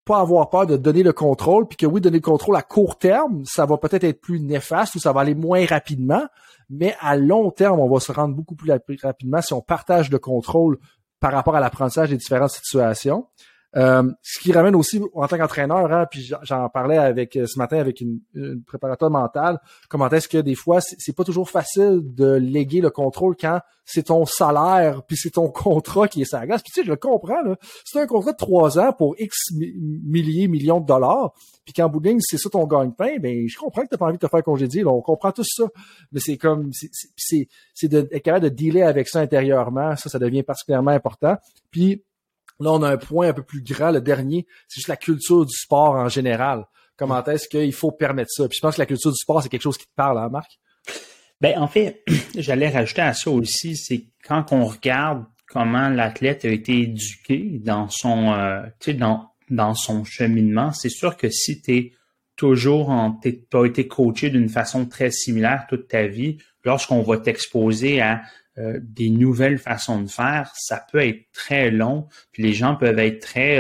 pas avoir peur de donner le contrôle, puis que oui, donner le contrôle à court terme, ça va peut-être être plus néfaste ou ça va aller moins rapidement, mais à long terme, on va se rendre beaucoup plus rapidement si on partage le contrôle par rapport à l'apprentissage des différentes situations. Euh, ce qui ramène aussi en tant qu'entraîneur, hein, puis j'en parlais avec euh, ce matin avec une, préparateur mentale, comment est-ce que des fois c'est pas toujours facile de léguer le contrôle quand c'est ton salaire puis c'est ton [LAUGHS] contrat qui est sa glace. Puis tu sais, je le comprends là. C'est un contrat de trois ans pour X milliers, millions de dollars. Puis quand bout c'est ça ton gagne-pain, ben je comprends que t'as pas envie de te faire congédier. Là, on comprend tout ça. Mais c'est comme c'est c'est d'être capable de dealer avec ça intérieurement. Ça, ça devient particulièrement important. Puis Là, on a un point un peu plus grand, le dernier, c'est juste la culture du sport en général. Comment est-ce qu'il faut permettre ça? Puis je pense que la culture du sport, c'est quelque chose qui te parle, hein, Marc? Ben, en fait, [CLEARS THROAT] j'allais rajouter à ça aussi, c'est quand on regarde comment l'athlète a été éduqué dans son, euh, dans, dans son cheminement, c'est sûr que si tu es toujours en, pas été coaché d'une façon très similaire toute ta vie, lorsqu'on va t'exposer à euh, des nouvelles façons de faire, ça peut être très long, puis les gens peuvent être très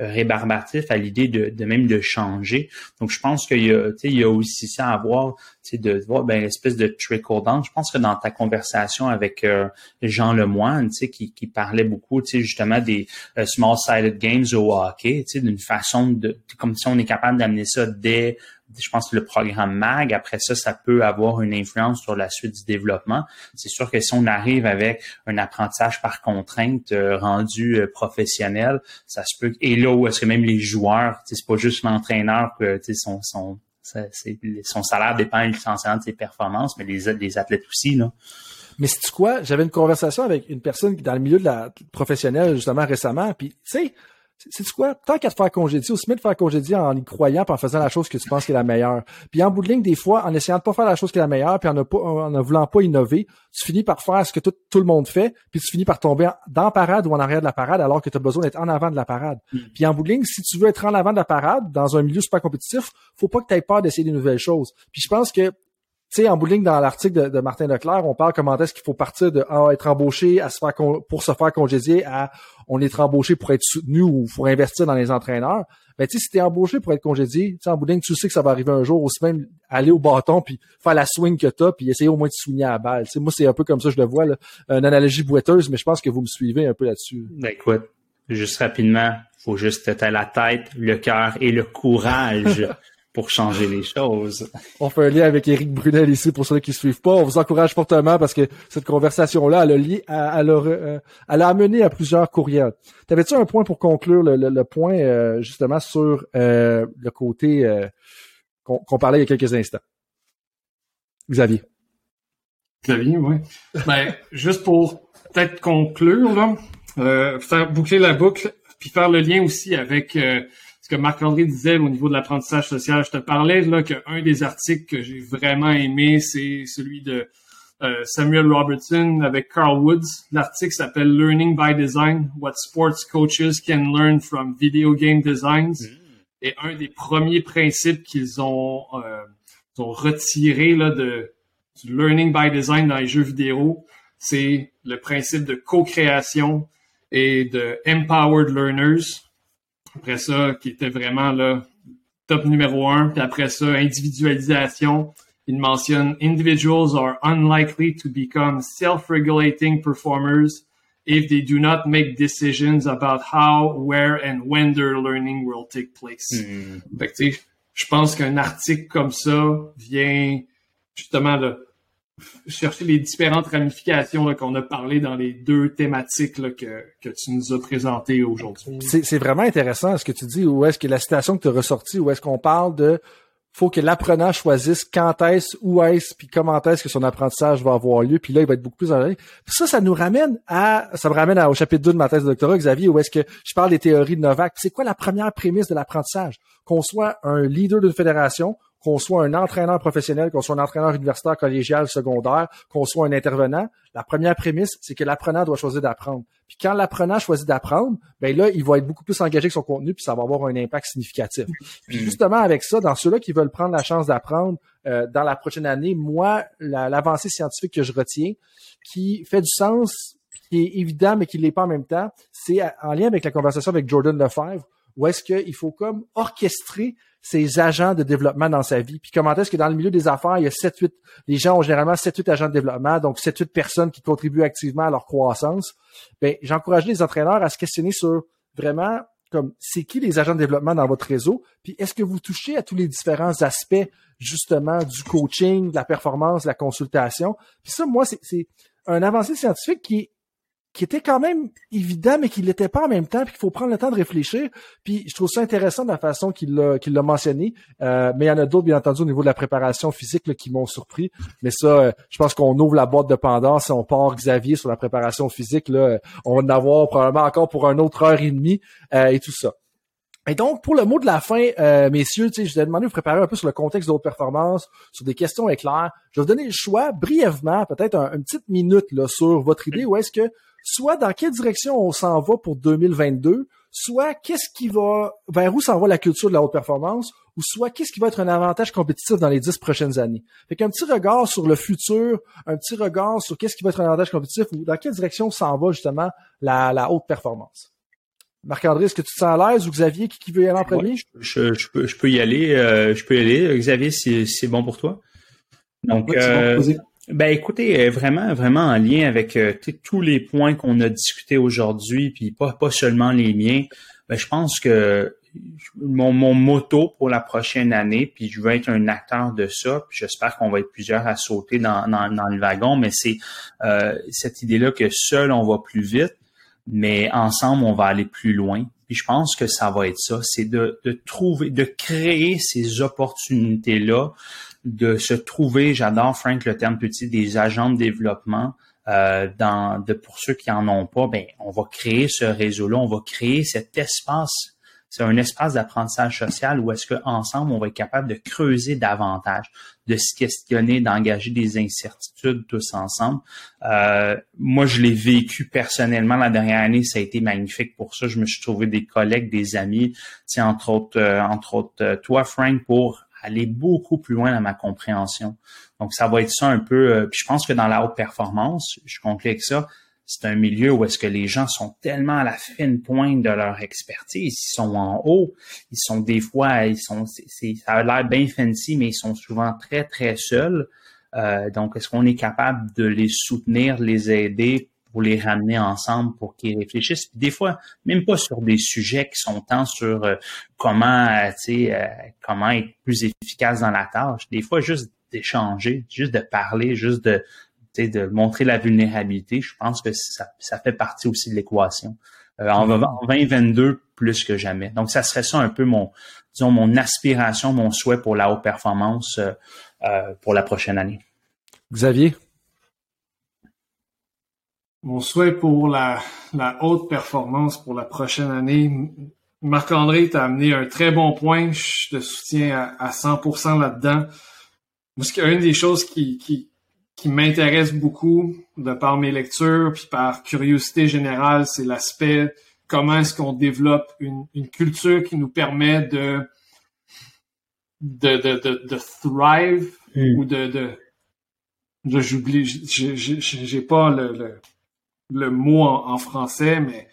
euh, rébarbatifs à l'idée de, même de changer. Donc, je pense qu'il y a, il y a aussi ça à voir. de voir ben, l'espèce de trickle down. Je pense que dans ta conversation avec euh, Jean Lemoine, qui, qui parlait beaucoup justement des euh, small-sided games au hockey, d'une façon de comme si on est capable d'amener ça dès je pense le programme MAG, après ça, ça peut avoir une influence sur la suite du développement. C'est sûr que si on arrive avec un apprentissage par contrainte euh, rendu professionnel, ça se peut. Et là où est-ce que même les joueurs, c'est pas juste l'entraîneur que son, son, son salaire dépend essentiellement de ses performances, mais les, les athlètes aussi. Là. Mais c'est quoi? J'avais une conversation avec une personne dans le milieu de la professionnelle justement récemment, puis tu sais, c'est quoi? Tant qu'à te faire congédier, aussi bien de faire congédier en y croyant, en faisant la chose que tu penses qui est la meilleure. Puis en bout de ligne, des fois, en essayant de pas faire la chose qui est la meilleure, puis en ne, voulant pas innover, tu finis par faire ce que tout, le monde fait, puis tu finis par tomber dans la parade ou en arrière de la parade, alors que tu as besoin d'être en avant de la parade. Mm. Puis en bout de ligne, si tu veux être en avant de la parade, dans un milieu super compétitif, faut pas que tu aies peur d'essayer des nouvelles choses. Puis je pense que sais, en bout dans l'article de, Martin Leclerc, on parle comment est-ce qu'il faut partir de ah, être embauché à se faire pour se faire congédier à on est embauché pour être soutenu ou pour investir dans les entraîneurs. Ben, tu sais, si t'es embauché pour être congédié, tu en bout tu sais que ça va arriver un jour, aussi même aller au bâton puis faire la swing que t'as puis essayer au moins de swinguer à la balle. sais, moi, c'est un peu comme ça je le vois, là. une analogie boiteuse, mais je pense que vous me suivez un peu là-dessus. Ben, écoute, juste rapidement, faut juste être à la tête, le cœur et le courage [LAUGHS] pour changer les choses. [LAUGHS] On fait un lien avec Eric Brunel ici pour ceux qui ne suivent pas. On vous encourage fortement parce que cette conversation-là, elle a, lié, elle, euh, elle a amené à plusieurs courriels. T'avais-tu un point pour conclure le, point euh, justement sur euh, le côté qu'on parlait il y a quelques instants? Xavier. Xavier, oui. ben, juste pour peut-être conclure, là, faire boucler la boucle, puis faire le lien aussi avec ce que Marc-André disait au niveau de l'apprentissage social. Je te parlais là qu'un des articles que j'ai vraiment aimé, c'est celui de euh, Samuel Robertson avec Carl Woods. L'article s'appelle Learning by Design, What Sports Coaches Can Learn from Video Game Designs. Et un des premiers principes qu'ils ont, euh, ont retiré là, de, du Learning by Design dans les jeux vidéo, c'est le principe de co-création et de Empowered Learners. Après ça, qui était vraiment là, top numéro un. Puis après ça, individualisation. Il mentionne individuals are unlikely to become self-regulating performers if they do not make decisions about how, where and when their learning will take place. Mm. Fait que, je pense qu'un article comme ça vient justement de chercher les différentes ramifications qu'on a parlé dans les deux thématiques que, tu nous as présentées aujourd'hui. C'est vraiment intéressant ce que tu dis, où est-ce que la citation que tu as ressortie, où est-ce qu'on parle de faut que l'apprenant choisisse quand est-ce, où est-ce, puis comment est-ce que son apprentissage va avoir lieu, puis là, il va être beaucoup plus en Ça, ça nous ramène à, ça me ramène au chapitre 2 de ma thèse de doctorat, Xavier, où est-ce que je parle des théories de Novak. C'est quoi la première prémisse de l'apprentissage? Qu'on soit un leader d'une fédération, qu'on soit un entraîneur professionnel, qu'on soit un entraîneur universitaire, collégial, secondaire, qu'on soit un intervenant, la première prémisse, c'est que l'apprenant doit choisir d'apprendre. Puis quand l'apprenant choisit d'apprendre, ben là, il va être beaucoup plus engagé avec son contenu, puis ça va avoir un impact significatif. Puis justement, avec ça, dans ceux-là qui veulent prendre la chance d'apprendre euh, dans la prochaine année, moi, l'avancée scientifique que je retiens, qui fait du sens, qui est évident, mais qui ne l'est pas en même temps, c'est en lien avec la conversation avec Jordan Lefebvre, où est-ce qu'il faut comme orchestrer ses agents de développement dans sa vie? Puis comment est-ce que dans le milieu des affaires, il y a 7-8, les gens ont généralement 7-8 agents de développement, donc 7-8 personnes qui contribuent activement à leur croissance. Ben, j'encourage les entraîneurs à se questionner sur vraiment comme c'est qui les agents de développement dans votre réseau, puis est-ce que vous touchez à tous les différents aspects justement du coaching, de la performance, de la consultation? Puis ça, moi, c'est un avancé scientifique qui qui était quand même évident, mais qui l'était pas en même temps, puis qu'il faut prendre le temps de réfléchir. Puis je trouve ça intéressant de la façon qu'il l'a qu'il l'a mentionné. Euh, mais il y en a d'autres, bien entendu, au niveau de la préparation physique là, qui m'ont surpris. Mais ça, euh, je pense qu'on ouvre la boîte de Pandore. Si on part Xavier sur la préparation physique, là, on va en avoir probablement encore pour une autre heure et demie euh, et tout ça. Et donc, pour le mot de la fin, messieurs, je vous ai demandé de vous préparer un peu sur le contexte de votre performance, sur des questions éclairs. Je vais vous donner le choix brièvement, peut-être une petite minute là, sur votre idée, où est-ce que soit dans quelle direction on s'en va pour 2022, soit qu'est-ce qui va, vers où s'en va la culture de la haute performance, ou soit qu'est-ce qui va être un avantage compétitif dans les dix prochaines années. Fait qu'un petit regard sur le futur, un petit regard sur qu'est-ce qui va être un avantage compétitif, ou dans quelle direction s'en va justement la, haute performance. Marc-André, est-ce que tu te sens à l'aise ou Xavier qui, veut y aller en premier? je, peux, je peux y aller. Euh, je peux y aller. Xavier, c'est bon pour toi? Donc, euh, ben écoutez, vraiment, vraiment en lien avec tous les points qu'on a discutés aujourd'hui, puis pas, pas seulement les miens, ben, je pense que mon, mon motto pour la prochaine année, puis je veux être un acteur de ça, puis j'espère qu'on va être plusieurs à sauter dans, dans, dans le wagon, mais c'est euh, cette idée-là que seul on va plus vite, mais ensemble on va aller plus loin. Puis je pense que ça va être ça, c'est de, de trouver, de créer ces opportunités-là, de se trouver, j'adore Frank le terme petit, des agents de développement, euh, de, pour ceux qui en ont pas, ben, on va créer ce réseau-là, on va créer cet espace c'est un espace d'apprentissage social où est-ce qu'ensemble, on va être capable de creuser davantage, de se questionner, d'engager des incertitudes tous ensemble. Euh, moi, je l'ai vécu personnellement la dernière année, ça a été magnifique pour ça. Je me suis trouvé des collègues, des amis, tiens, entre autres, euh, entre autres, euh, toi, Frank, pour aller beaucoup plus loin dans ma compréhension. Donc, ça va être ça un peu. puis je pense que dans la haute performance, je conclue avec ça, c'est un milieu où est-ce que les gens sont tellement à la fine pointe de leur expertise, ils sont en haut, ils sont des fois, ils sont, ça a l'air bien fancy, mais ils sont souvent très très seuls. Euh, donc, est-ce qu'on est capable de les soutenir, les aider pour les ramener ensemble pour qu'ils réfléchissent. des fois, même pas sur des sujets qui sont tant sur euh, comment, euh, tu sais, comment être plus efficace dans la tâche. Des fois, juste d'échanger, juste de parler, juste de, de montrer la vulnérabilité, je pense que ça, ça fait partie aussi de l'équation. Euh, en, 2022, plus que jamais. Donc, ça serait ça un peu mon, disons, mon aspiration, mon souhait pour la haute performance euh, euh, pour la prochaine année. Xavier? Mon souhait pour la, la haute performance pour la prochaine année, Marc-André t'a amené un très bon point. Je te soutiens à, à 100% là-dedans. Parce qu'une des choses qui, qui, qui m'intéresse beaucoup de par mes lectures puis par curiosité générale, c'est l'aspect comment est-ce qu'on développe une, une, culture qui nous permet de de, de, de, de thrive hmm. ou de, de, de j'oublie j'ai pas le, le, le, mot en, français mais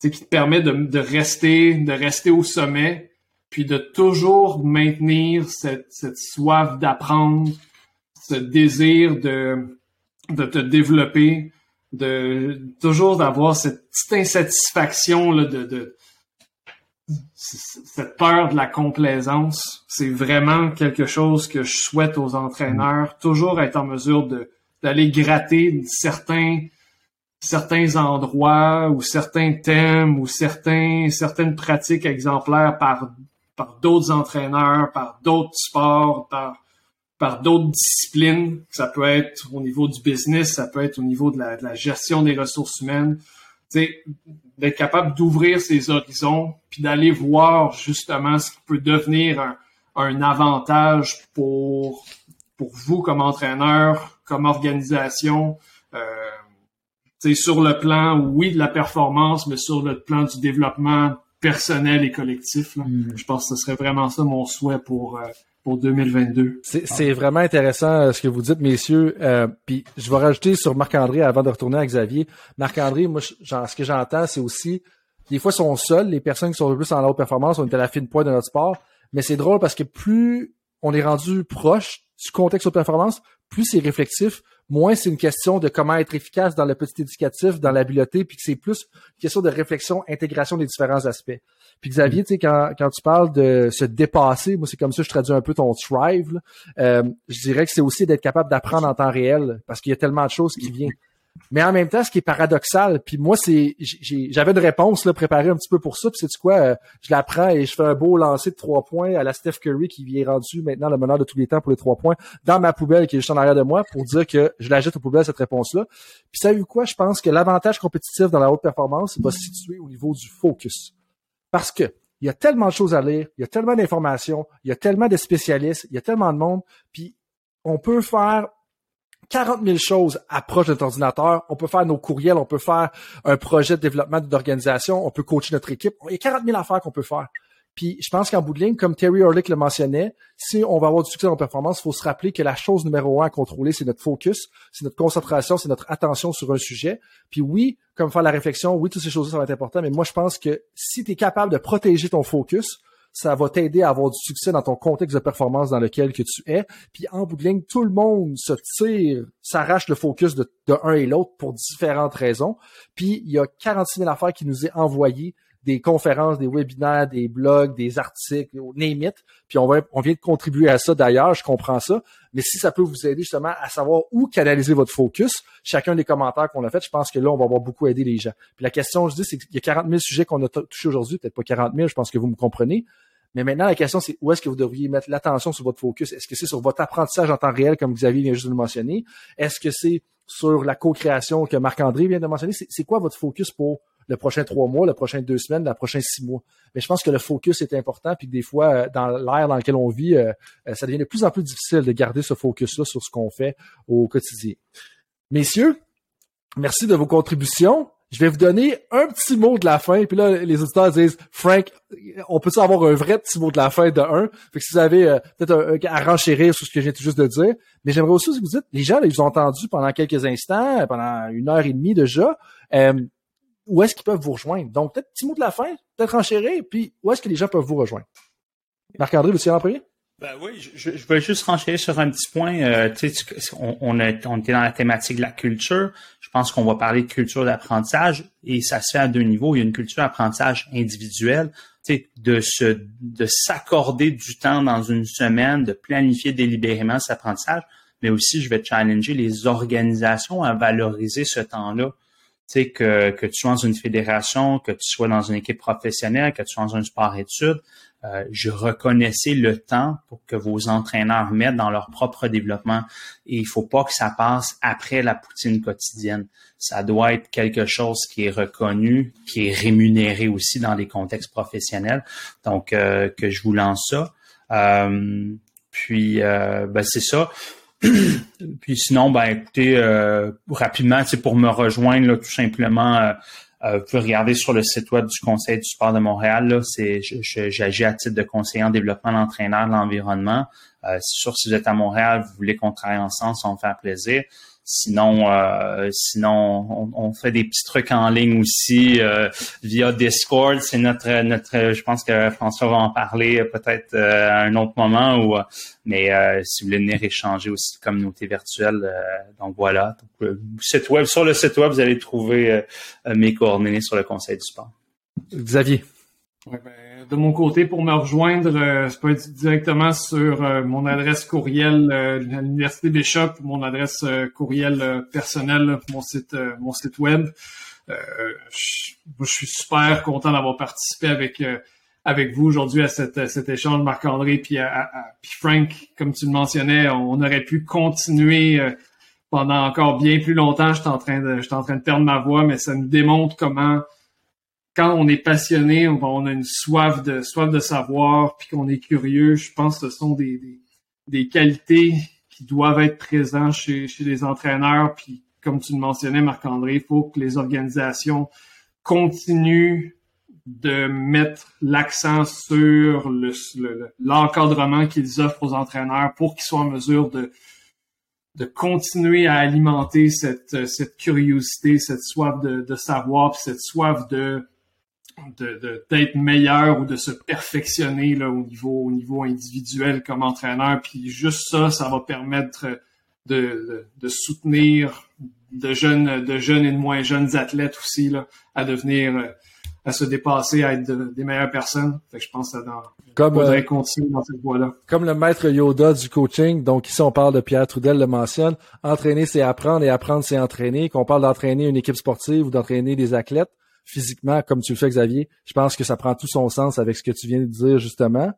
qui te permet de, de rester de rester au sommet puis de toujours maintenir cette, cette soif d'apprendre ce désir de, de te développer, de toujours d'avoir cette petite insatisfaction là, de, de cette peur de la complaisance, c'est vraiment quelque chose que je souhaite aux entraîneurs, toujours être en mesure de d'aller gratter certains certains endroits ou certains thèmes ou certains certaines pratiques exemplaires par par d'autres entraîneurs, par d'autres sports, par par d'autres disciplines. Ça peut être au niveau du business, ça peut être au niveau de la, gestion des ressources humaines. D'être capable d'ouvrir ses horizons, puis d'aller voir justement ce qui peut devenir un, avantage pour, pour vous comme entraîneur, comme organisation. Euh, sur le plan, oui, de la performance, mais sur le plan du développement personnel et collectif. Mm. Je pense que ce serait vraiment ça mon souhait pour, euh, pour 2022. C'est vraiment intéressant euh, ce que vous dites, messieurs. Euh, puis je vais rajouter sur Marc-André avant de retourner à Xavier. Marc-André, moi, genre, ce que j'entends, c'est aussi, des fois, sont seuls, les personnes qui sont le plus en haute performance, on est à la fine pointe de notre sport. Mais c'est drôle parce que plus on est rendu proche du contexte de performance, plus c'est réflexif, moins c'est une question de comment être efficace dans le petit éducatif, dans l'habileté, puis que c'est plus une question de réflexion, intégration des différents aspects. Puis Xavier, tu sais, quand, quand tu parles de se dépasser, moi c'est comme ça que je traduis un peu ton thrive, euh, je dirais que c'est aussi d'être capable d'apprendre en temps réel, parce qu'il y a tellement de choses qui viennent. Mais en même temps, ce qui est paradoxal, puis moi, c'est j'avais une réponse là, préparée un petit peu pour ça, puis c'est quoi, euh, je la prends et je fais un beau lancer de trois points à la Steph Curry qui est rendu maintenant le meneur de tous les temps pour les trois points dans ma poubelle qui est juste en arrière de moi pour dire que je la jette aux poubelles cette réponse-là. Puis savez-vous quoi, je pense que l'avantage compétitif dans la haute performance va se situer au niveau du focus. Parce que il y a tellement de choses à lire, il y a tellement d'informations, il y a tellement de spécialistes, il y a tellement de monde, puis on peut faire 40 000 choses approche de notre ordinateur. On peut faire nos courriels, on peut faire un projet de développement d'organisation, on peut coacher notre équipe. Il y a 40 000 affaires qu'on peut faire. Puis je pense qu'en bout de ligne, comme Terry Orlick le mentionnait, si on va avoir du succès en performance, il faut se rappeler que la chose numéro un à contrôler, c'est notre focus, c'est notre concentration, c'est notre attention sur un sujet. Puis oui, comme faire la réflexion, oui, toutes ces choses-là, ça va être important, mais moi je pense que si tu es capable de protéger ton focus, ça va t'aider à avoir du succès dans ton contexte de performance dans lequel que tu es. Puis en bout ligne, tout le monde se tire, s'arrache le focus de, de un et l'autre pour différentes raisons. Puis il y a 46 000 affaires qui nous est envoyées des conférences, des webinaires, des blogs, des articles, name it. Puis on, va, on vient de contribuer à ça d'ailleurs, je comprends ça. Mais si ça peut vous aider justement à savoir où canaliser votre focus, chacun des commentaires qu'on a fait, je pense que là, on va avoir beaucoup aidé les gens. Puis la question, je dis, c'est qu'il y a 40 000 sujets qu'on a touchés aujourd'hui, peut-être pas 40 000, je pense que vous me comprenez. Mais maintenant, la question, c'est où est-ce que vous devriez mettre l'attention sur votre focus? Est-ce que c'est sur votre apprentissage en temps réel, comme Xavier vient juste de le mentionner? Est-ce que c'est sur la co-création que Marc-André vient de mentionner? C'est quoi votre focus pour le prochain trois mois, le prochain deux semaines, le prochain six mois. Mais je pense que le focus est important, puis que des fois, euh, dans l'ère dans lequel on vit, euh, euh, ça devient de plus en plus difficile de garder ce focus-là sur ce qu'on fait au quotidien. Messieurs, merci de vos contributions. Je vais vous donner un petit mot de la fin, puis là, les auditeurs disent Frank, on peut avoir un vrai petit mot de la fin de un? Fait que si vous avez peut-être à renchérir sur ce que j'ai tout juste de dire, mais j'aimerais aussi que vous dites, les gens, ils vous ont entendu pendant quelques instants, pendant une heure et demie déjà où est-ce qu'ils peuvent vous rejoindre. Donc, peut-être petit mot de la fin, peut-être enchérir, puis où est-ce que les gens peuvent vous rejoindre? Marc-André, vous en premier? Ben oui, je, je vais juste renchérir sur un petit point. Euh, on, on, a, on était dans la thématique de la culture. Je pense qu'on va parler de culture d'apprentissage et ça se fait à deux niveaux. Il y a une culture d'apprentissage individuelle, de se de s'accorder du temps dans une semaine, de planifier délibérément cet apprentissage, mais aussi je vais challenger les organisations à valoriser ce temps-là sais, que, que tu sois dans une fédération, que tu sois dans une équipe professionnelle, que tu sois dans un sport-études, euh, je reconnaissais le temps pour que vos entraîneurs mettent dans leur propre développement. Et il faut pas que ça passe après la poutine quotidienne. Ça doit être quelque chose qui est reconnu, qui est rémunéré aussi dans les contextes professionnels. Donc, euh, que je vous lance ça. Euh, puis, ben, c'est ça. Puis sinon, ben écoutez, euh, rapidement, c'est pour me rejoindre, tout simplement, euh, euh, vous pouvez regarder sur le site web du Conseil du sport de Montréal. Là, c'est, j'agis à titre de conseiller en développement d'entraîneur de l'environnement. c'est sûr, si vous êtes à Montréal, vous voulez qu'on travaille ensemble, ça me faire plaisir. Sinon, euh, sinon, on, fait des petits trucs en ligne aussi euh, via Discord. C'est notre notre. Je pense que François va en parler peut-être euh, à un autre moment. Ou, mais si vous voulez venir échanger aussi de communauté virtuelle, donc voilà. site web sur le site web, vous allez trouver mes coordonnées sur le Conseil du sport. Xavier. Ouais, ben, de mon côté, pour me rejoindre, euh, c'est pas directement sur euh, mon adresse courriel euh, à l'Université Bishop, mon adresse courriel personnelle, mon site mon site web. Je, je, suis super content d'avoir participé avec avec vous aujourd'hui à cet échange, Marc-André, puis, puis Frank, comme tu le mentionnais, on, aurait pu continuer pendant encore bien plus longtemps. J'étais en train de j'étais en train de perdre ma voix, mais ça nous démontre comment quand on est passionné, on, a une soif de soif de savoir, puis qu'on est curieux, je pense que ce sont des, des, qualités qui doivent être présentes chez, chez les entraîneurs. Puis comme tu le mentionnais, Marc-André, il faut que les organisations continuent de mettre l'accent sur l'encadrement le, qu'ils offrent aux entraîneurs pour qu'ils soient en mesure de, de continuer à alimenter cette, cette curiosité, cette soif de, de savoir, puis cette soif de de d'être meilleur ou de se perfectionner là, au niveau au niveau individuel comme entraîneur puis juste ça ça va permettre de, de, soutenir de jeunes de jeunes et de moins jeunes athlètes aussi là à devenir à se dépasser à être des meilleures personnes fait que je pense que ça dans, comme, faudrait euh, continuer dans cette voie-là. Comme le maître Yoda du coaching, donc ici on parle de Pierre Trudel le mentionne, entraîner c'est apprendre et apprendre c'est entraîner. Qu'on parle d'entraîner une équipe sportive ou d'entraîner des athlètes, physiquement comme tu le fais, Xavier. Je pense que ça prend tout son sens avec ce que tu viens de dire, justement.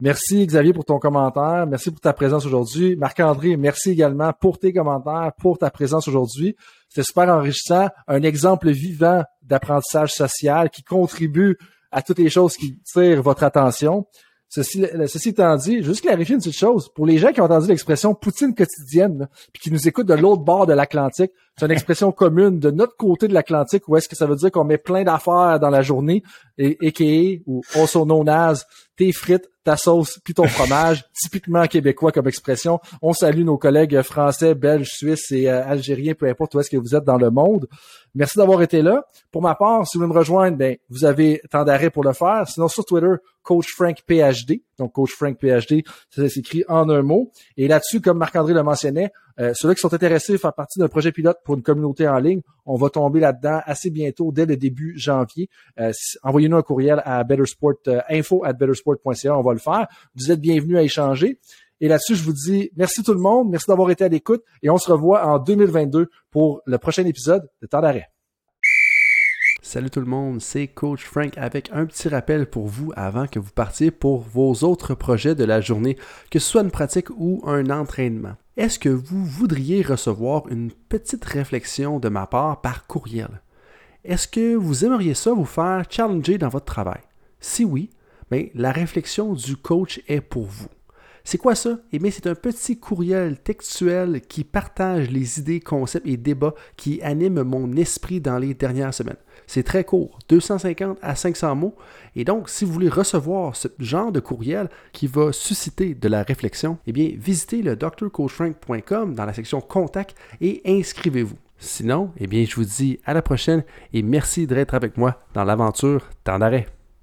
Merci, Xavier, pour ton commentaire. Merci pour ta présence aujourd'hui. Marc-André, merci également pour tes commentaires, pour ta présence aujourd'hui. C'était super enrichissant. Un exemple vivant d'apprentissage social qui contribue à toutes les choses qui tirent votre attention. Ceci, étant dit, juste clarifier une petite chose. Pour les gens qui ont entendu l'expression poutine quotidienne, puis qui nous écoutent de l'autre bord de l'Atlantique, C'est une expression commune de notre côté de l'Atlantique où est-ce que ça veut dire qu'on met plein d'affaires dans la journée et, a.k.a. ou also known as tes frites, ta sauce, puis ton fromage, [LAUGHS] typiquement québécois comme expression. On salue nos collègues français, belges, suisses et euh, algériens, peu importe où est-ce que vous êtes dans le monde. Merci d'avoir été là. Pour ma part, si vous voulez me rejoindre, ben, vous avez temps d'arrêt pour le faire. Sinon, sur Twitter, Coach Frank PhD. Donc, Coach Frank PhD, ça s'écrit en un mot. Et là-dessus, comme Marc-André le mentionnait, euh, ceux-là qui sont intéressés à faire partie d'un projet pilote pour une communauté en ligne, on va tomber là-dedans assez bientôt, dès le début janvier. Euh, envoyez-nous un courriel à bettersport, euh, info at bettersport.ca, on va le faire. Vous êtes bienvenus à échanger. Et là-dessus, je vous dis merci tout le monde, merci d'avoir été à l'écoute et on se revoit en 2022 pour le prochain épisode de Temps d'arrêt. Salut tout le monde, c'est Coach Frank avec un petit rappel pour vous avant que vous partiez pour vos autres projets de la journée, que ce soit une pratique ou un entraînement. Est-ce que vous voudriez recevoir une petite réflexion de ma part par courriel? Est-ce que vous aimeriez ça vous faire challenger dans votre travail? Si oui, bien, la réflexion du coach est pour vous. C'est quoi ça? Eh bien, c'est un petit courriel textuel qui partage les idées, concepts et débats qui animent mon esprit dans les dernières semaines. C'est très court, 250 à 500 mots. Et donc, si vous voulez recevoir ce genre de courriel qui va susciter de la réflexion, eh bien, visitez le drcoachfrank.com dans la section Contact et inscrivez-vous. Sinon, eh bien, je vous dis à la prochaine et merci d'être avec moi dans l'aventure Temps d'arrêt.